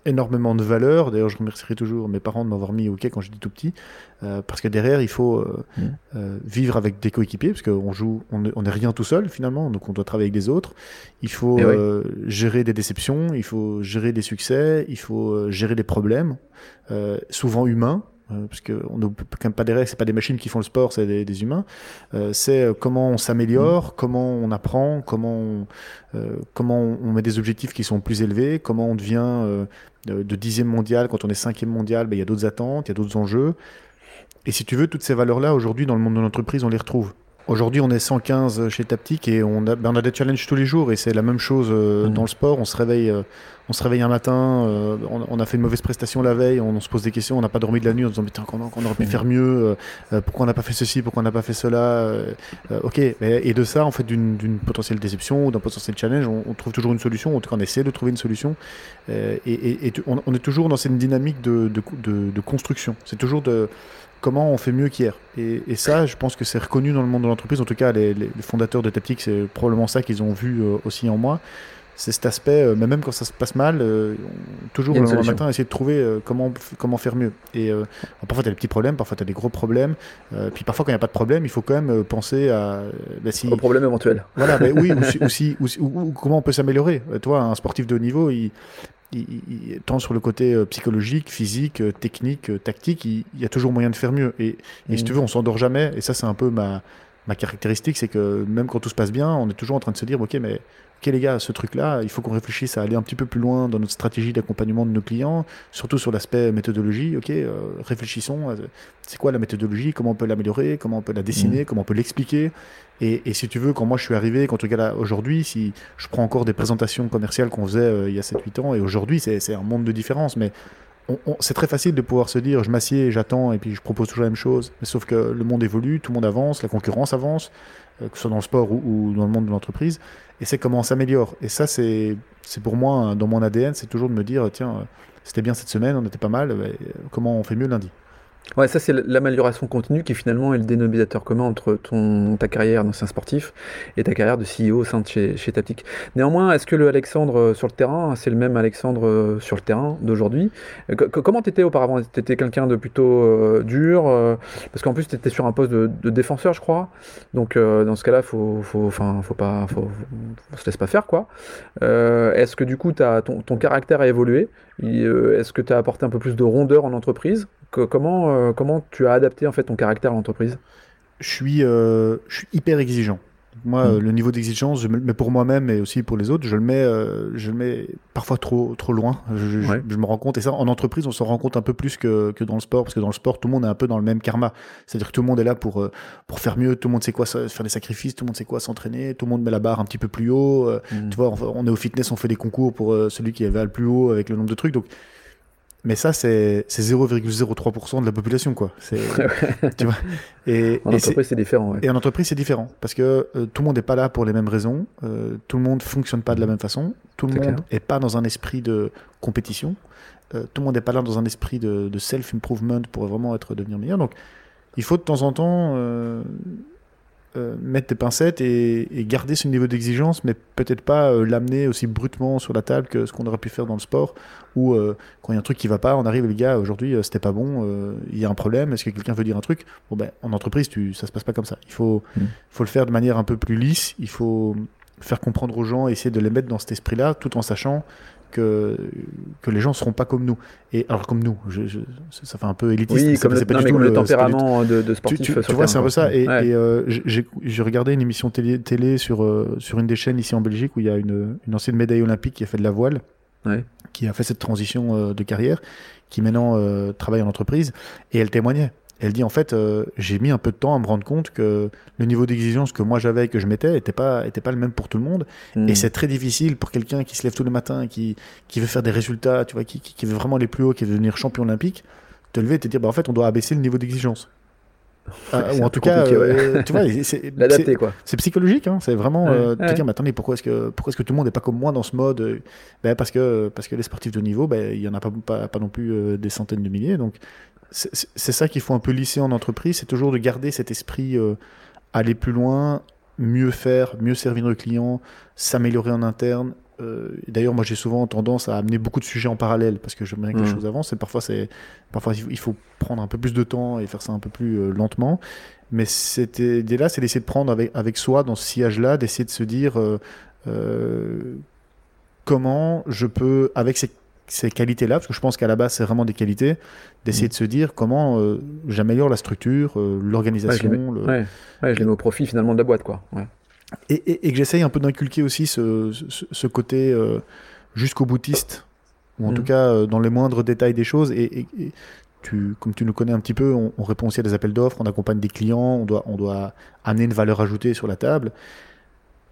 énormément de valeur. D'ailleurs, je remercierai toujours mes parents de m'avoir mis au quai quand j'étais tout petit, euh, parce que derrière, il faut euh, mm. euh, vivre avec des coéquipiers, parce qu'on joue, on n'est rien tout seul finalement, donc on doit travailler avec des autres. Il faut eh gérer des déceptions, il faut gérer des succès, il faut gérer des problèmes, souvent humains. Euh, parce qu'on ne peut quand même pas c'est pas des machines qui font le sport, c'est des, humains. Euh, c'est euh, comment on s'améliore, mm. comment on apprend, comment on, comment on met des objectifs qui sont plus élevés, comment on devient de dixième mondial quand on est cinquième mondial. Ben, il y a d'autres attentes, il y a d'autres enjeux. Et si tu veux, toutes ces valeurs-là, aujourd'hui, dans le monde de l'entreprise, on les retrouve. Aujourd'hui, on est 115 chez Taptic et on a, ben, on a des challenges tous les jours et c'est la même chose mm. dans le sport. On se réveille on se réveille un matin, euh, on, a fait une mauvaise prestation la veille, on, se pose des questions, on n'a pas dormi de la nuit en se disant putain qu'on aurait pu faire mieux, euh, euh, pourquoi on n'a pas fait ceci, pourquoi on n'a pas fait cela. ok, et de ça, en fait, d'une potentielle déception ou d'un potentiel challenge, on, trouve toujours une solution, en tout cas on essaie de trouver une solution. et, on, est toujours dans cette dynamique de, construction. C'est toujours de comment on fait mieux qu'hier. Et, ça, je pense que c'est reconnu dans le monde de l'entreprise. En tout cas, les, fondateurs de Taptic, c'est probablement ça qu'ils ont vu aussi en moi c'est cet aspect, euh, mais même quand ça se passe mal, euh, toujours le matin, essayer de trouver euh, comment, comment faire mieux. Et parfois, tu as des petits problèmes, parfois, tu as des gros problèmes. puis parfois, quand il n'y a pas de problème, il faut quand même penser à. Bah, si... Au problème éventuel. Voilà, bah, oui, [laughs] ou, ou, comment on peut s'améliorer. Toi, un sportif de haut niveau, il, il, tant sur le côté psychologique, physique, technique, tactique, il, y a toujours moyen de faire mieux. Et, et si tu mm. veux, on s'endort jamais. Et ça, c'est un peu ma, ma caractéristique, c'est que même quand tout se passe bien, on est toujours en train de se dire, ok, mais ok les gars, ce truc-là, il faut qu'on réfléchisse à aller un petit peu plus loin dans notre stratégie d'accompagnement de nos clients, surtout sur l'aspect méthodologie. Ok, euh, réfléchissons. c'est quoi la méthodologie Comment on peut l'améliorer Comment on peut la dessiner mmh. Comment on peut l'expliquer et, et, si tu veux, quand moi je suis arrivé, quand tu regardes aujourd'hui, si je prends encore des présentations commerciales qu'on faisait euh, il y a 7-8 ans, et aujourd'hui c'est un monde de différence, mais c'est très facile de pouvoir se dire je m'assieds, j'attends et puis je propose toujours la même chose. Mais sauf que le monde évolue, tout le monde avance, la concurrence avance, euh, que ce soit dans le sport ou dans le monde de l'entreprise et c'est comment on s'améliore. Et ça, c'est pour moi, dans mon ADN, c'est toujours de me dire, tiens, euh, c'était bien cette semaine, on était pas mal, euh, comment on fait mieux lundi? Ouais, ça c'est l'amélioration continue qui finalement est le dénominateur commun entre ton, ta carrière d'ancien sportif et ta carrière de CEO au sein de chez, chez Taptic. Néanmoins, est-ce que le Alexandre euh, sur le terrain, c'est le même Alexandre euh, sur le terrain d'aujourd'hui? Euh, Comment t'étais auparavant? T'étais quelqu'un de plutôt dur Parce qu'en plus t'étais sur un poste de, défenseur, je crois. Donc dans ce cas-là, faut, faut, faut pas, faut, se laisse pas faire quoi. est-ce que du coup, ton, ton caractère a évolué? Est-ce que tu as apporté un peu plus de rondeur en entreprise? Comment, euh, comment tu as adapté en fait ton caractère à l'entreprise? Je suis, euh, je suis hyper exigeant. Moi, hmm. le niveau d'exigence, mais pour moi-même et aussi pour les autres, je le mets, euh, je le mets parfois trop, trop loin. Je, me rends compte, et ça, en entreprise, on se rend compte un peu plus que, que, dans le sport, parce que dans le sport, tout le monde est un peu dans le même karma. C'est-à-dire que tout le monde est là pour, pour faire mieux, tout le monde sait quoi faire des sacrifices, tout le monde sait quoi s'entraîner, tout le monde met la barre un petit peu plus haut. Hmm. Tu vois, on, est au fitness, on fait des concours pour celui qui va le plus haut avec le nombre de trucs. Donc, Mais ça, c'est 0,03% de la population, quoi. [laughs] tu vois et, en entreprise, c'est différent. Et en entreprise, c'est différent. Parce que euh, tout le monde n'est pas là pour les mêmes raisons. Euh, tout le monde fonctionne pas de la même façon. Tout le monde n'est pas dans un esprit de compétition. Euh, tout le monde n'est pas là dans un esprit de, de self-improvement pour vraiment être devenir meilleur. Donc, il faut de temps en temps euh, mettre tes pincettes et, garder ce niveau d'exigence, mais peut-être pas euh, l'amener aussi brutement sur la table que ce qu'on aurait pu faire dans le sport, où euh, quand il y a un truc qui va pas, on arrive, les gars, aujourd'hui c'était pas bon, il y a un problème, est-ce que quelqu'un veut dire un truc? Bon ben, en entreprise, tu, ça se passe pas comme ça. Il faut, mm. faut le faire de manière un peu plus lisse, il faut faire comprendre aux gens, essayer de les mettre dans cet esprit-là, tout en sachant que, que les gens ne seront pas comme nous. Et alors comme nous, je, ça fait un peu élitiste. Oui, comme, le, pas du tout le, tempérament de, de, sportif. Tu, tu, vois, c'est un peu ça. Et, euh, j'ai regardé une émission télé, télé sur, euh, sur une des chaînes ici en Belgique où il y a une, une ancienne médaille olympique qui a fait de la voile, qui a fait cette transition euh, de carrière, qui maintenant travaille en entreprise, et elle témoignait. Elle dit en fait, euh, j'ai mis un peu de temps à me rendre compte que le niveau d'exigence que moi j'avais et que je mettais n'était pas, était pas le même pour tout le monde. Hmm. Et c'est très difficile pour quelqu'un qui se lève tous les matins, qui, qui veut faire des résultats, tu vois, qui, qui, veut vraiment aller plus haut, qui veut devenir champion olympique, te lever et te dire, bah, en fait, on doit abaisser le niveau d'exigence. [laughs] Ah, ou en tout cas, euh, tu vois, [laughs] c'est l'adapter quoi. C'est psychologique, hein, c'est vraiment euh, te dire, mais attendez, pourquoi est-ce que pourquoi est-ce que tout le monde n'est pas comme moi dans ce mode ben, parce que parce que les sportifs de haut niveau, ben il y en a pas, pas, pas non plus des centaines de milliers, donc c'est ça qu'il faut un peu lisser en entreprise, c'est toujours de garder cet esprit euh, aller plus loin, mieux faire, mieux servir le client, s'améliorer en interne. Euh, D'ailleurs, moi, j'ai souvent tendance à amener beaucoup de sujets en parallèle parce que je bien que les mmh. choses avancent. Et parfois, parfois il faut prendre un peu plus de temps et faire ça un peu plus euh, lentement. Mais c'était idée-là, c'est d'essayer de prendre avec, avec soi dans ce sillage-là, d'essayer de se dire comment je peux, avec ces ces qualités-là, parce que je pense qu'à la base, c'est vraiment des qualités, d'essayer mm. de se dire comment euh, j'améliore la structure, euh, l'organisation. Ouais, je, les mets au profit finalement de la boîte, quoi. Et, et, que j'essaye un peu d'inculquer aussi ce, ce, côté euh, jusqu'au boutiste, ou en mm. tout cas dans les moindres détails des choses. Et, tu, comme tu nous connais un petit peu, on, on répond aussi à des appels d'offres, on accompagne des clients, on doit, on doit amener une valeur ajoutée sur la table.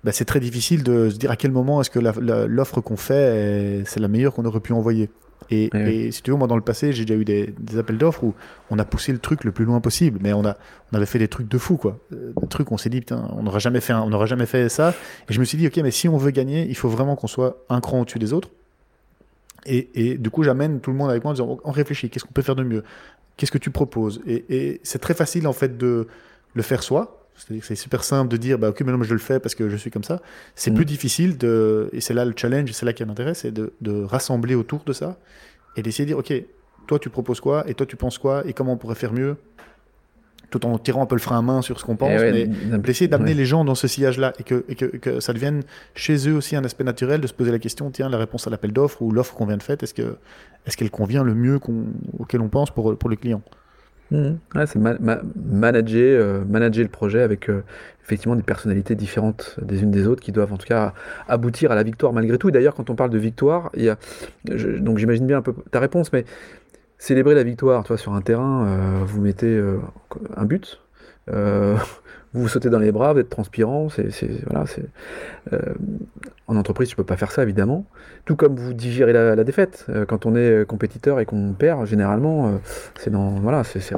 Bah, c'est très difficile de se dire à quel moment est-ce que l'offre qu'on fait, c'est la meilleure qu'on aurait pu envoyer. Et, si tu veux, moi dans le passé, j'ai déjà eu des, appels d'offres où on a poussé le truc le plus loin possible, mais on, a, on avait fait des trucs de fou, quoi. Euh, des trucs, on s'est dit, putain, on n'aura jamais, fait on jamais fait ça. Et je me suis dit, ok, mais si on veut gagner, il faut vraiment qu'on soit un cran au-dessus des autres. Et, et, du coup, j'amène tout le monde avec moi en disant, on réfléchit, qu'est-ce qu'on peut faire de mieux? Qu'est-ce que tu proposes? Et, et c'est très facile, en fait, de le faire soi, c'est super simple de dire, bah, ok, maintenant je le fais parce que je suis comme ça. C'est plus mm. difficile de, et c'est là le challenge, c'est là a l'intérêt, c'est de, de, rassembler autour de ça et d'essayer de dire, ok, toi tu proposes quoi et toi tu penses quoi et comment on pourrait faire mieux tout en tirant un peu le frein à main sur ce qu'on pense, eh mais d'essayer d'amener les gens dans ce sillage-là et, que, et que, que, ça devienne chez eux aussi un aspect naturel de se poser la question, tiens, la réponse à l'appel d'offre ou l'offre qu'on vient de faire, est-ce qu'elle est convient le mieux auquel on pense pour, pour le client? Mmh. c'est manager, euh, manager le projet avec euh, effectivement des personnalités différentes des unes des autres qui doivent en tout cas aboutir à la victoire malgré tout. Et d'ailleurs, quand on parle de victoire, il y a, donc j'imagine bien un peu ta réponse, mais célébrer la victoire, toi, sur un terrain, euh, vous mettez un but vous vous sautez dans les bras, vous êtes transpirant, c'est, voilà, c'est, euh, en entreprise, tu peux pas faire ça évidemment. Tout comme vous digérez la, défaite. Euh, quand on est compétiteur et qu'on perd, généralement, euh, c'est dans, voilà, c'est, c'est,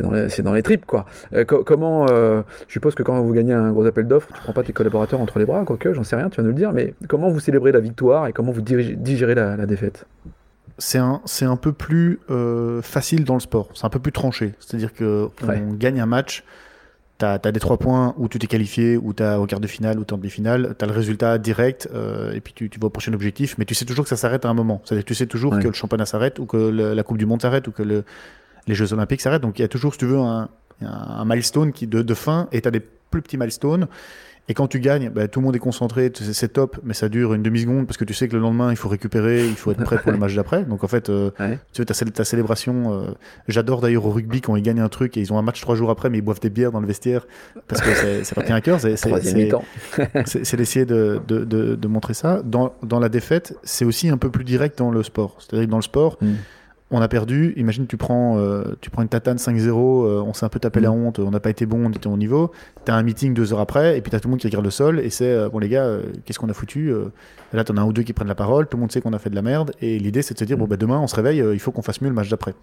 dans, les, c'est dans les tripes quoi. comment, je suppose que quand vous gagnez un gros appel d'offres, tu prends pas tes collaborateurs entre les bras, quoique, j'en sais rien, tu viens de le dire, mais comment vous célébrez la victoire et comment vous digérez la, défaite? C'est un, c'est un peu plus facile dans le sport, c'est un peu plus tranché. C'est-à-dire que on gagne un match, tu as, des trois points où tu t'es qualifié, où tu as au quart de finale, ou tu en demi-finale, tu as le résultat direct, euh, et puis tu, tu, vas au prochain objectif, mais tu sais toujours que ça s'arrête à un moment. C'est-à-dire tu sais toujours que le championnat s'arrête, ou que la Coupe du Monde s'arrête, ou que le, les Jeux Olympiques s'arrêtent. Donc il y a toujours, si tu veux, un, un milestone qui, de, de fin, et tu as des plus petits milestones. Et quand tu gagnes, bah, tout le monde est concentré, c'est top, mais ça dure une demi-seconde parce que tu sais que le lendemain, il faut récupérer, il faut être prêt pour le match d'après. Donc en fait, euh, tu vois, ta, célébration. Euh, j'adore d'ailleurs au rugby quand ils gagnent un truc et ils ont un match trois jours après, mais ils boivent des bières dans le vestiaire parce que ça leur tient à cœur. C'est [laughs] d'essayer de, de, de, montrer ça. Dans, dans la défaite, c'est aussi un peu plus direct dans le sport. C'est-à-dire que dans le sport, hmm. On a perdu. Imagine, tu prends, euh, tu prends une tatane 5-0, euh, on s'est un peu tapé la honte, on n'a pas été bon, on était au niveau. Tu as un meeting deux heures après, et puis tu as tout le monde qui regarde le sol, et c'est euh, bon, les gars, qu'est-ce qu'on a foutu et Là, tu en as un ou deux qui prennent la parole, tout le monde sait qu'on a fait de la merde, et l'idée, c'est de se dire, bon, bah, demain, on se réveille, il faut qu'on fasse mieux le match d'après.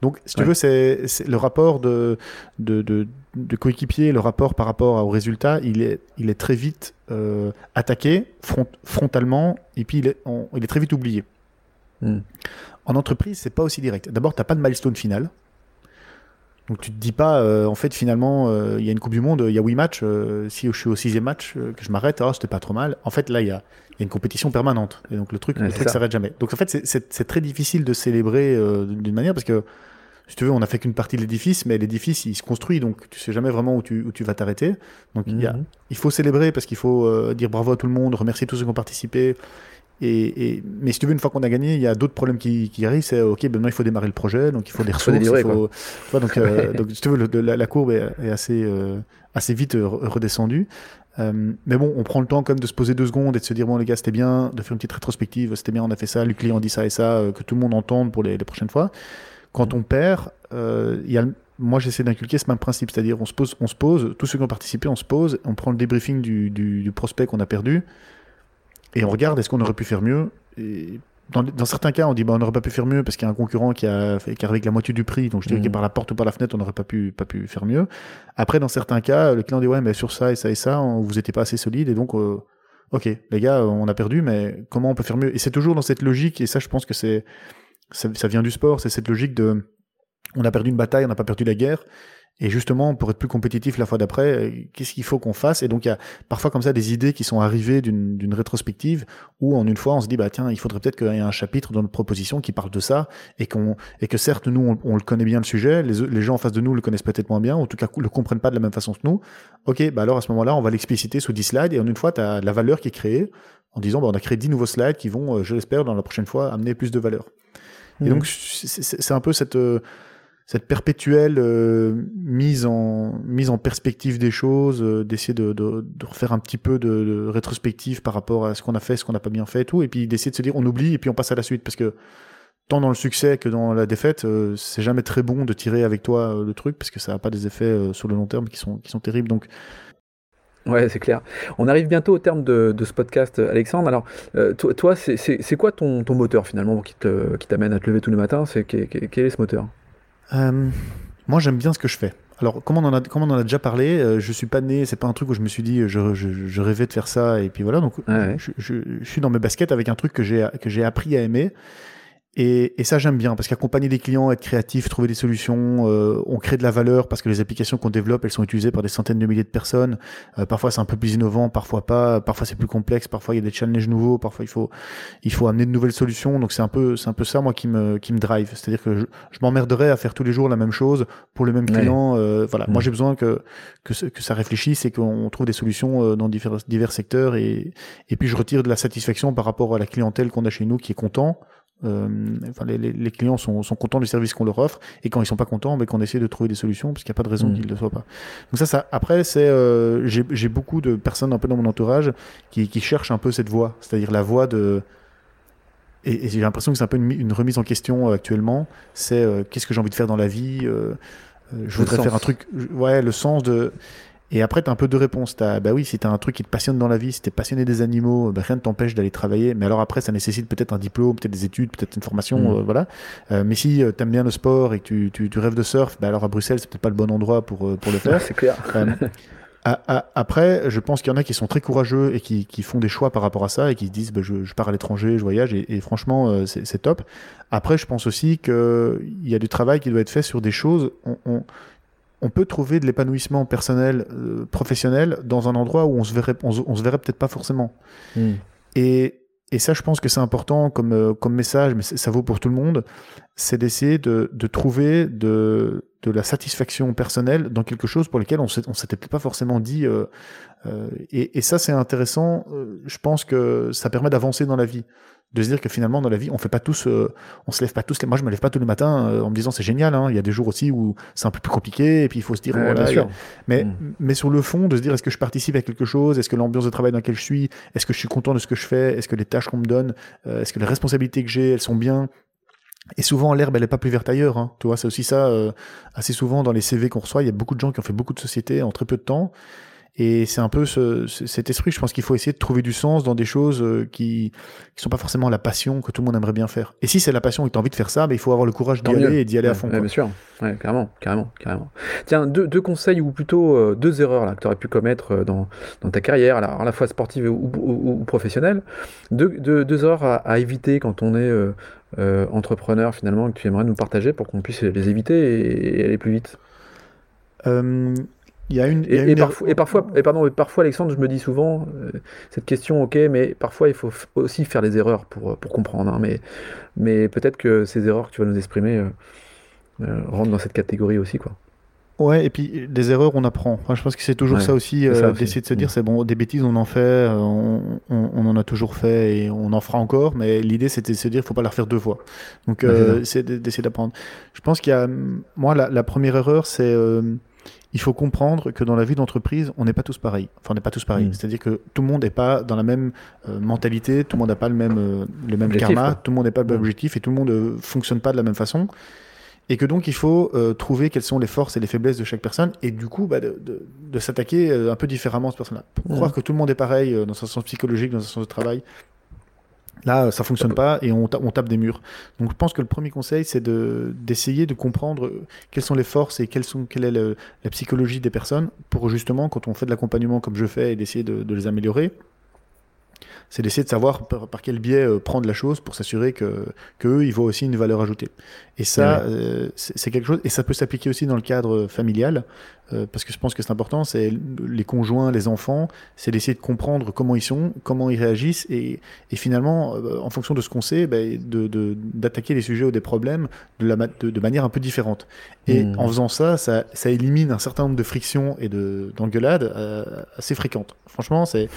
Donc, si tu veux, c'est le rapport de, de, de, de coéquipier, le rapport par rapport au résultat, il est, il est très vite attaqué frontalement, et puis il est, il est très vite oublié. Hmm. En entreprise, c'est pas aussi direct. D'abord, tu n'as pas de milestone final. Donc tu te dis pas, euh, en fait, finalement, euh, il y a une Coupe du Monde, il y a 8 matchs, euh, si je suis au sixième match, que je m'arrête, oh, c'était pas trop mal. En fait, là, il y a, une compétition permanente. Et donc le truc, ne s'arrête jamais. Donc en fait, c'est très difficile de célébrer d'une manière parce que, si tu veux, on n'a fait qu'une partie de l'édifice, mais l'édifice, il se construit, donc tu sais jamais vraiment où tu, où tu vas t'arrêter. Donc il, mhm. il faut célébrer parce qu'il faut dire bravo à tout le monde, remercier tous ceux qui ont participé, et, mais si tu veux, une fois qu'on a gagné, il y a d'autres problèmes qui, qui arrivent. C'est OK, maintenant il faut démarrer le projet, donc il faut des ressources. il faut... donc, euh, [laughs] donc, si tu veux, la, courbe est, assez, euh, assez vite redescendue. Euh, mais bon, on prend le temps quand même de se poser deux secondes et de se dire bon les gars c'était bien, de faire une petite rétrospective, c'était bien, on a fait ça, le client dit ça et ça, que tout le monde entende pour les, les prochaines fois. Quand on perd, il y a moi j'essaie d'inculquer ce même principe, c'est-à-dire on se pose, on se pose, tous ceux qui ont participé, on se pose, on prend le débriefing du, du, du prospect qu'on a perdu, et on regarde est-ce qu'on aurait pu faire mieux. Et dans, dans, certains cas, on dit bah, on n'aurait pas pu faire mieux parce qu'il y a un concurrent qui a qui avec la moitié du prix, donc je dirais mmh. par la porte ou par la fenêtre, on n'aurait pas pu, pas pu faire mieux. Après, dans certains cas, le client dit ouais, mais sur ça et ça et ça, vous n'étiez pas assez solide et donc euh, ok, les gars, on a perdu, mais comment on peut faire mieux? Et c'est toujours dans cette logique, et ça, je pense que c'est ça, ça vient du sport, c'est cette logique de on a perdu une bataille, on n'a pas perdu la guerre. Et justement, pour être plus compétitif la fois d'après, euh, qu'est-ce qu'il faut qu'on fasse? Et donc, il y a parfois comme ça des idées qui sont arrivées d'une rétrospective où, en une fois, on se dit, bah tiens, il faudrait peut-être qu'il y ait un chapitre dans notre proposition qui parle de ça et qu'on et que certes, nous, on, le connaît bien le sujet, les, les gens en face de nous le connaissent peut-être moins bien, ou en tout cas, le comprennent pas de la même façon que nous. Ok, bah alors à ce moment-là, on va l'expliciter sous 10 slides et en une fois, tu as la valeur qui est créée en disant, bah, on a créé 10 nouveaux slides qui vont, euh, je l'espère, dans la prochaine fois, amener plus de valeur. Et mmh. donc, c'est un peu cette euh, cette perpétuelle euh, mise en mise en perspective des choses, euh, d'essayer de, refaire un petit peu de, rétrospective par rapport à ce qu'on a fait, ce qu'on n'a pas bien fait, et tout, et puis d'essayer de se dire on oublie et puis on passe à la suite parce que tant dans le succès que dans la défaite, euh, c'est jamais très bon de tirer avec toi le truc parce que ça n'a pas des effets sur le long terme qui sont qui sont terribles. Donc Ouais, c'est clair. On arrive bientôt au terme de, ce podcast, Alexandre. Alors, toi, c'est quoi ton, ton moteur finalement qui t'amène qui à te lever tous les matins? Quel est ce moteur? Euh, moi, j'aime bien ce que je fais. Alors, comme on en a, comme on en a déjà parlé, euh, je suis pas né, c'est pas un truc où je me suis dit, je, je, je rêvais de faire ça, et puis voilà. Donc, je, je, je, suis dans mes baskets avec un truc que j'ai, que j'ai appris à aimer. Et, et, ça, j'aime bien, parce qu'accompagner des clients, être créatif, trouver des solutions, euh, on crée de la valeur, parce que les applications qu'on développe, elles sont utilisées par des centaines de milliers de personnes. Euh, parfois, c'est un peu plus innovant, parfois pas. Parfois, c'est plus complexe. Parfois, il y a des challenges nouveaux. Parfois, il faut, il faut amener de nouvelles solutions. Donc, c'est un peu, c'est un peu ça, moi, qui me, qui me drive. C'est-à-dire que je, je m'emmerderais à faire tous les jours la même chose pour les mêmes clients. Euh, voilà. Moi, j'ai besoin que, que, que, ça réfléchisse et qu'on trouve des solutions dans divers, divers secteurs. Et, et puis, je retire de la satisfaction par rapport à la clientèle qu'on a chez nous qui est content. Euh, enfin, les, les, clients sont, sont, contents du service qu'on leur offre et quand ils sont pas contents, ben, qu'on essaie de trouver des solutions parce qu'il n'y a pas de raison mm. qu'ils ne le soient pas. Donc ça, ça après, c'est euh, j'ai beaucoup de personnes un peu dans mon entourage qui, qui cherchent un peu cette voie, c'est-à-dire la voie de et, et j'ai l'impression que c'est un peu une, une, remise en question euh, actuellement. C'est euh, qu'est-ce que j'ai envie de faire dans la vie. Je voudrais faire un truc. Ouais, le sens de. Et après, tu as un peu de réponses. As, bah oui, si tu as un truc qui te passionne dans la vie, si tu es passionné des animaux, bah rien ne t'empêche d'aller travailler. Mais alors après, ça nécessite peut-être un diplôme, peut-être des études, peut-être une formation, mm. euh, voilà. Euh, mais si euh, tu aimes bien le sport et que tu, tu, tu rêves de surf, bah alors à Bruxelles, c'est peut-être pas le bon endroit pour, pour le [laughs] faire. c'est clair. après, je pense qu'il y en a qui sont très courageux et qui, qui, font des choix par rapport à ça et qui se disent bah, je, je, pars à l'étranger, je voyage et, et franchement, c'est top. Après, je pense aussi qu'il y a du travail qui doit être fait sur des choses. On, on, on peut trouver de l'épanouissement personnel, euh, professionnel, dans un endroit où on se verrait, on, se verrait peut-être pas forcément. Hmm. Et, et, ça, je pense que c'est important comme, euh, comme message, mais ça vaut pour tout le monde, c'est d'essayer de, de, trouver de, de la satisfaction personnelle dans quelque chose pour lequel on s'était peut-être pas forcément dit. Euh, euh et, et, ça, c'est intéressant. Je pense que ça permet d'avancer dans la vie de se dire que finalement dans la vie on fait pas tous euh, on se lève pas tous moi je me lève pas tous les matins euh, en me disant c'est génial hein. il y a des jours aussi où c'est un peu plus compliqué et puis il faut se dire voilà, mais mm. mais sur le fond de se dire est-ce que je participe à quelque chose? Est-ce que l'ambiance de travail dans laquelle je suis est-ce que je suis content de ce que je fais? Est-ce que les tâches qu'on me donne euh, est-ce que les responsabilités que j'ai elles sont bien? Et souvent, l'herbe, elle n'est pas plus verte ailleurs. Hein. Tu vois, c'est aussi ça. euh, assez souvent, dans les CV qu'on reçoit, il y a beaucoup de gens qui ont fait beaucoup de sociétés en très peu de temps. Et c'est un peu ce, ce- cet esprit. Je pense qu'il faut essayer de trouver du sens dans des choses euh, qui qui sont pas forcément la passion que tout le monde aimerait bien faire. Et si c'est la passion et que tu as envie de faire ça, ben, il faut avoir le courage d'y aller et d'y aller à fond. ouais, bien sûr, ouais, carrément, carrément, carrément. Tiens, deux, deux conseils ou plutôt euh, deux erreurs là, que tu aurais pu commettre euh, dans, dans ta carrière, alors, à la fois sportive ou, ou- ou professionnelle. Deux, deux- deux erreurs à, à éviter quand on est euh, entrepreneur finalement, que tu aimerais nous partager pour qu'on puisse les éviter et, et aller plus vite. Euh, Il y a une. y Et, et parfois, et parfois, et pardon, parfois, Alexandre, je me dis souvent euh, cette question, ok, mais parfois il faut aussi faire des erreurs pour, pour comprendre. hein, mais mais peut-être que ces erreurs que tu vas nous exprimer euh, euh, rentrent dans cette catégorie aussi, quoi. Ouais, et puis des erreurs, on apprend. Enfin, je pense que c'est toujours Ouais, ça aussi, euh, d'essayer de se dire, Mm. c'est bon, des bêtises, on en fait, euh, on, on- on en a toujours fait et on en fera encore, mais l'idée, c'était de se dire, il faut pas la refaire deux fois. Donc, euh, c'est c'est de- d'essayer d'apprendre. Je pense qu'il y a, moi, la, la première erreur, c'est, euh, il faut comprendre que dans la vie d'entreprise, on n'est pas tous pareils. Enfin, on n'est pas tous pareils. Mm. C'est-à-dire que tout le monde n'est pas dans la même euh, mentalité, tout le monde n'a pas le même, euh, le même Objectif, karma, tout le monde n'est pas le même Mm. objectif et tout le monde euh, fonctionne pas de la même façon. Et que donc il faut trouver quelles sont les forces et les faiblesses de chaque personne et du coup bah, de, de- de s'attaquer un peu différemment à cette personne-là. Pour Mhm. croire que tout le monde est pareil dans un sens psychologique, dans un sens de travail, là euh, ça fonctionne pas et on, ta- on tape des murs. Donc je pense que le premier conseil c'est de- d'essayer de comprendre euh, quelles sont les forces et quelle est la psychologie des personnes pour justement quand on fait de l'accompagnement comme je fais et d'essayer de, de les améliorer, c'est d'essayer de savoir par, par quel biais euh, prendre la chose pour s'assurer que, que eux, ils voient aussi une valeur ajoutée. Et ça, euh, c'est quelque chose, et ça peut s'appliquer aussi dans le cadre familial, euh, parce que je pense que c'est important, c'est les conjoints, les enfants, c'est d'essayer de comprendre comment ils sont, comment ils réagissent, et, et finalement, en fonction de ce qu'on sait, ben, de- de- d'attaquer les sujets ou des problèmes de, la, de, de manière un peu différente. Et Mhm. en faisant ça, ça, ça élimine un certain nombre de frictions et de- d'engueulades assez fréquentes. Franchement, c'est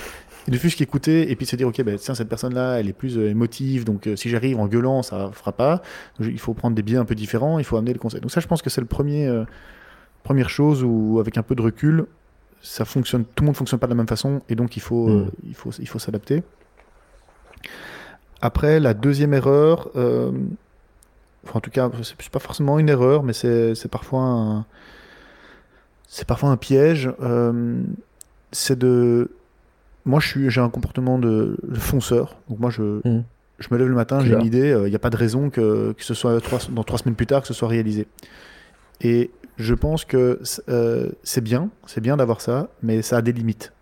il ne fût qu'écouter et puis se dire ok ben tiens cette personne là elle est plus euh, émotive donc euh, si j'arrive en gueulant ça fera pas. Donc, il faut prendre des biais un peu différents il faut amener le conseil. Donc ça je pense que c'est le premier euh, première chose où avec un peu de recul ça fonctionne tout le monde fonctionne pas de la même façon et donc il faut Mm. euh, il faut il faut s'adapter. Après la deuxième erreur enfin, en tout cas c'est pas forcément une erreur mais c'est c'est parfois un c'est parfois un piège euh, c'est de moi j'ai un comportement de, de fonceur donc moi je Mhm. je me lève le matin j'ai une idée il n'y a pas de raison que, que ce soit trois, dans trois semaines plus tard que ce soit réalisé et je pense que euh, c'est bien c'est bien d'avoir ça mais ça a des limites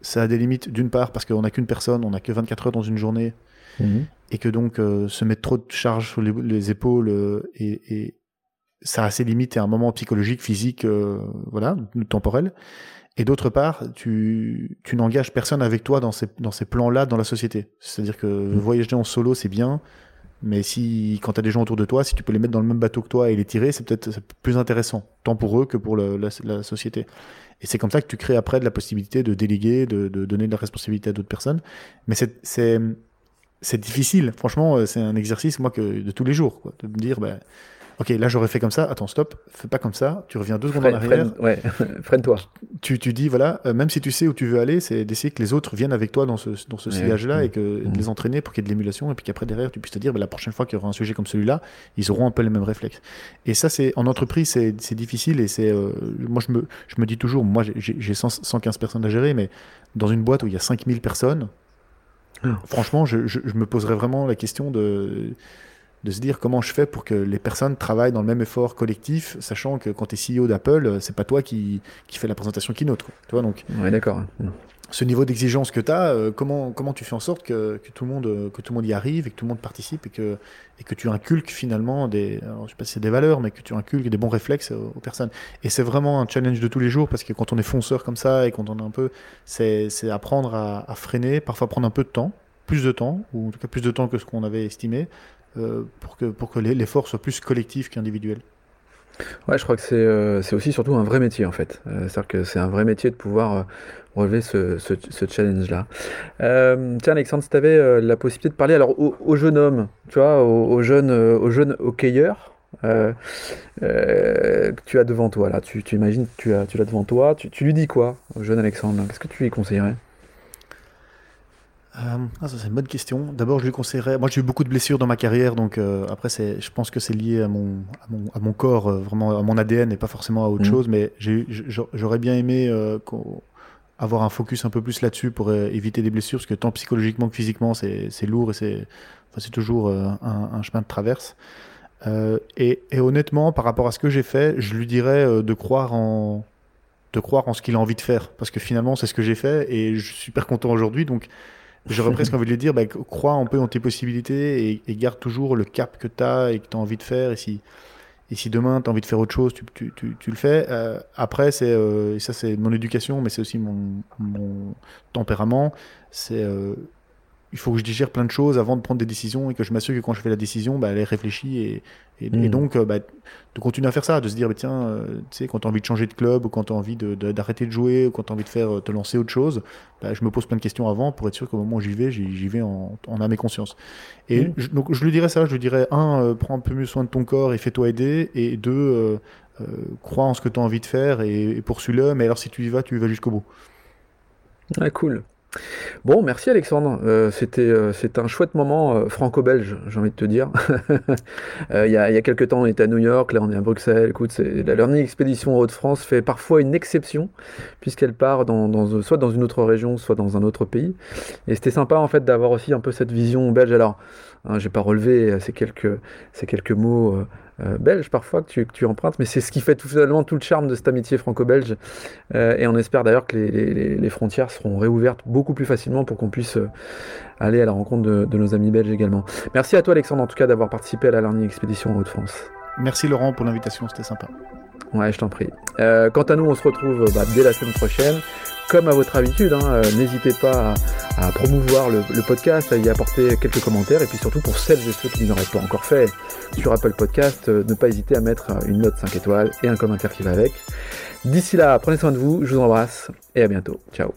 ça a des limites d'une part parce qu'on n'a qu'une personne on n'a que 24 heures dans une journée Mhm. et que donc euh, se mettre trop de charge sur les, les épaules euh, et, et ça a ses limites et un moment psychologique, physique, euh, voilà, temporel. Et d'autre part, tu, tu n'engages personne avec toi dans ces, dans ces plans-là dans la société. C'est-à-dire que voyager en solo, c'est bien, mais si quand tu as des gens autour de toi, si tu peux les mettre dans le même bateau que toi et les tirer, c'est peut-être plus intéressant, tant pour eux que pour le- la, la société. Et c'est comme ça que tu crées après de la possibilité de déléguer, de, de donner de la responsabilité à d'autres personnes. Mais c'est- difficile. Franchement, euh, c'est un exercice, moi, que de tous les jours, quoi, de me dire, bah, ok, là j'aurais fait comme ça. Attends, stop, fais pas comme ça. Tu reviens deux secondes en arrière. freine- ouais, [laughs] freine-toi. Tu, tu dis, voilà, euh, même si tu sais où tu veux aller, c'est d'essayer que les autres viennent avec toi dans ce, dans ce sillage-là et que de les entraîner pour qu'il y ait de l'émulation et puis qu'après derrière tu puisses te dire, bah, la prochaine fois qu'il y aura un sujet comme celui-là, ils auront un peu les mêmes réflexes. Et ça, c'est en entreprise, c'est c'est difficile et c'est, euh, moi je me, je me dis toujours, moi j'ai- j'ai j'ai 100 115 personnes à gérer, mais dans une boîte où il y a 5000 personnes, Ah. franchement, je, je- je me poserais vraiment la question de de se dire comment je fais pour que les personnes travaillent dans le même effort collectif, sachant que quand tu es CEO d'Apple, euh, c'est pas toi qui, qui fais la présentation keynote. Quoi. Tu vois, donc Ouais, d'accord. Mhm. ce niveau d'exigence que tu as, comment, comment tu fais en sorte que, que, tout le monde, euh, que tout le monde y arrive et que tout le monde participe et que, et que tu inculques finalement des, alors, je sais pas si c'est des valeurs, mais que tu inculques des bons réflexes aux, aux personnes. Et c'est vraiment un challenge de tous les jours parce que quand on est fonceur comme ça et quand on est un peu, c'est c'est apprendre à, à freiner, parfois prendre un peu de temps, plus de temps, ou en tout cas plus de temps que ce qu'on avait estimé, euh, pour que, pour que l'e- l'effort soit plus collectif qu'individuel. Ouais, je crois que c'est euh, aussi surtout un vrai métier en fait. Euh, C'est-à-dire que c'est un vrai métier de pouvoir euh, relever ce, ce, challenge-là. Euh, tiens Alexandre, si tu avais la possibilité de parler alors au, au jeune homme, tu vois, au, au jeune, euh, au jeune hockeyeur euh, euh, que tu as devant toi là, tu, tu imagines que tu as, tu l'as devant toi, tu, tu lui dis quoi au jeune Alexandre Qu'est-ce que tu lui conseillerais? Euh, ah, ça c'est une bonne question. D'abord, je lui conseillerais. Moi, j'ai eu beaucoup de blessures dans ma carrière, donc euh, après, c'est, je pense que c'est lié à mon, à mon, à mon corps, euh, vraiment à mon ADN et pas forcément à autre Mhm. chose. Mais j'ai, j'aurais bien aimé avoir un focus un peu plus là-dessus pour éviter des blessures, parce que tant psychologiquement que physiquement, c'est, c'est lourd et c'est, enfin, c'est toujours un, un chemin de traverse. Et, et honnêtement, par rapport à ce que j'ai fait, je lui dirais de croire en de croire en ce qu'il a envie de faire, parce que finalement, c'est ce que j'ai fait et je suis super content aujourd'hui. Donc, J'aurais presque envie de lui dire, bah, crois un peu en tes possibilités et, garde toujours le cap que tu as et que tu as envie de faire. Et si, et si demain tu as envie de faire autre chose, tu, tu, le fais. Euh, après, c'est, euh, ça c'est mon éducation, mais c'est aussi mon, mon tempérament. C'est, euh, il faut que je digère plein de choses avant de prendre des décisions et que je m'assure que quand je fais la décision, bah, elle est réfléchie et, et, Mm. et donc euh, bah, de continuer à faire ça, de se dire, bah, tiens, euh, tu sais, quand tu as envie de changer de club ou quand tu as envie de- de- d'arrêter de, jouer ou quand tu as envie de faire, euh, te lancer autre chose, bah, je me pose plein de questions avant pour être sûr qu'au moment où j'y vais, j'y vais en, en âme et conscience. Et Mm. je, donc je lui dirais ça, je lui dirais, un, euh, prends un peu mieux soin de ton corps et fais-toi aider, et deux, euh, crois en ce que tu as envie de faire et, et poursuis-le, mais alors si tu y vas, tu y vas jusqu'au bout. Ouais, cool. Bon, merci Alexandre. Euh, c'était euh, un chouette moment euh, franco-belge, j'ai envie de te dire. [laughs] Il y, a, quelques temps, on était à New York, là on est à Bruxelles. Écoute, la Learning Expedition en Hauts-de-France fait parfois une exception, puisqu'elle part soit dans une autre région, soit dans un autre pays. Et c'était sympa en fait d'avoir aussi un peu cette vision belge. Alors, hein, j'ai pas relevé ces quelques, ces quelques mots belges parfois que tu, empruntes, mais c'est ce qui fait tout finalement tout le charme de cette amitié franco-belge. Euh, et on espère d'ailleurs que les, frontières seront réouvertes beaucoup plus facilement pour qu'on puisse euh, aller à la rencontre de, nos amis belges également. Merci à toi Alexandre en tout cas d'avoir participé à la Learning Expedition en Haute-France. Merci Laurent pour l'invitation, c'était sympa. Ouais, je t'en prie. Euh, quant à nous, on se retrouve bah, dès la semaine prochaine. Comme à votre habitude, hein, euh, n'hésitez pas à, promouvoir le, podcast, à y apporter quelques commentaires, et puis surtout pour celles et ceux qui ne l'auraient pas encore fait sur Apple Podcast, euh, ne pas hésiter à mettre une note 5 étoiles et un commentaire qui va avec. D'ici là, prenez soin de vous, je vous embrasse, et à bientôt. Ciao.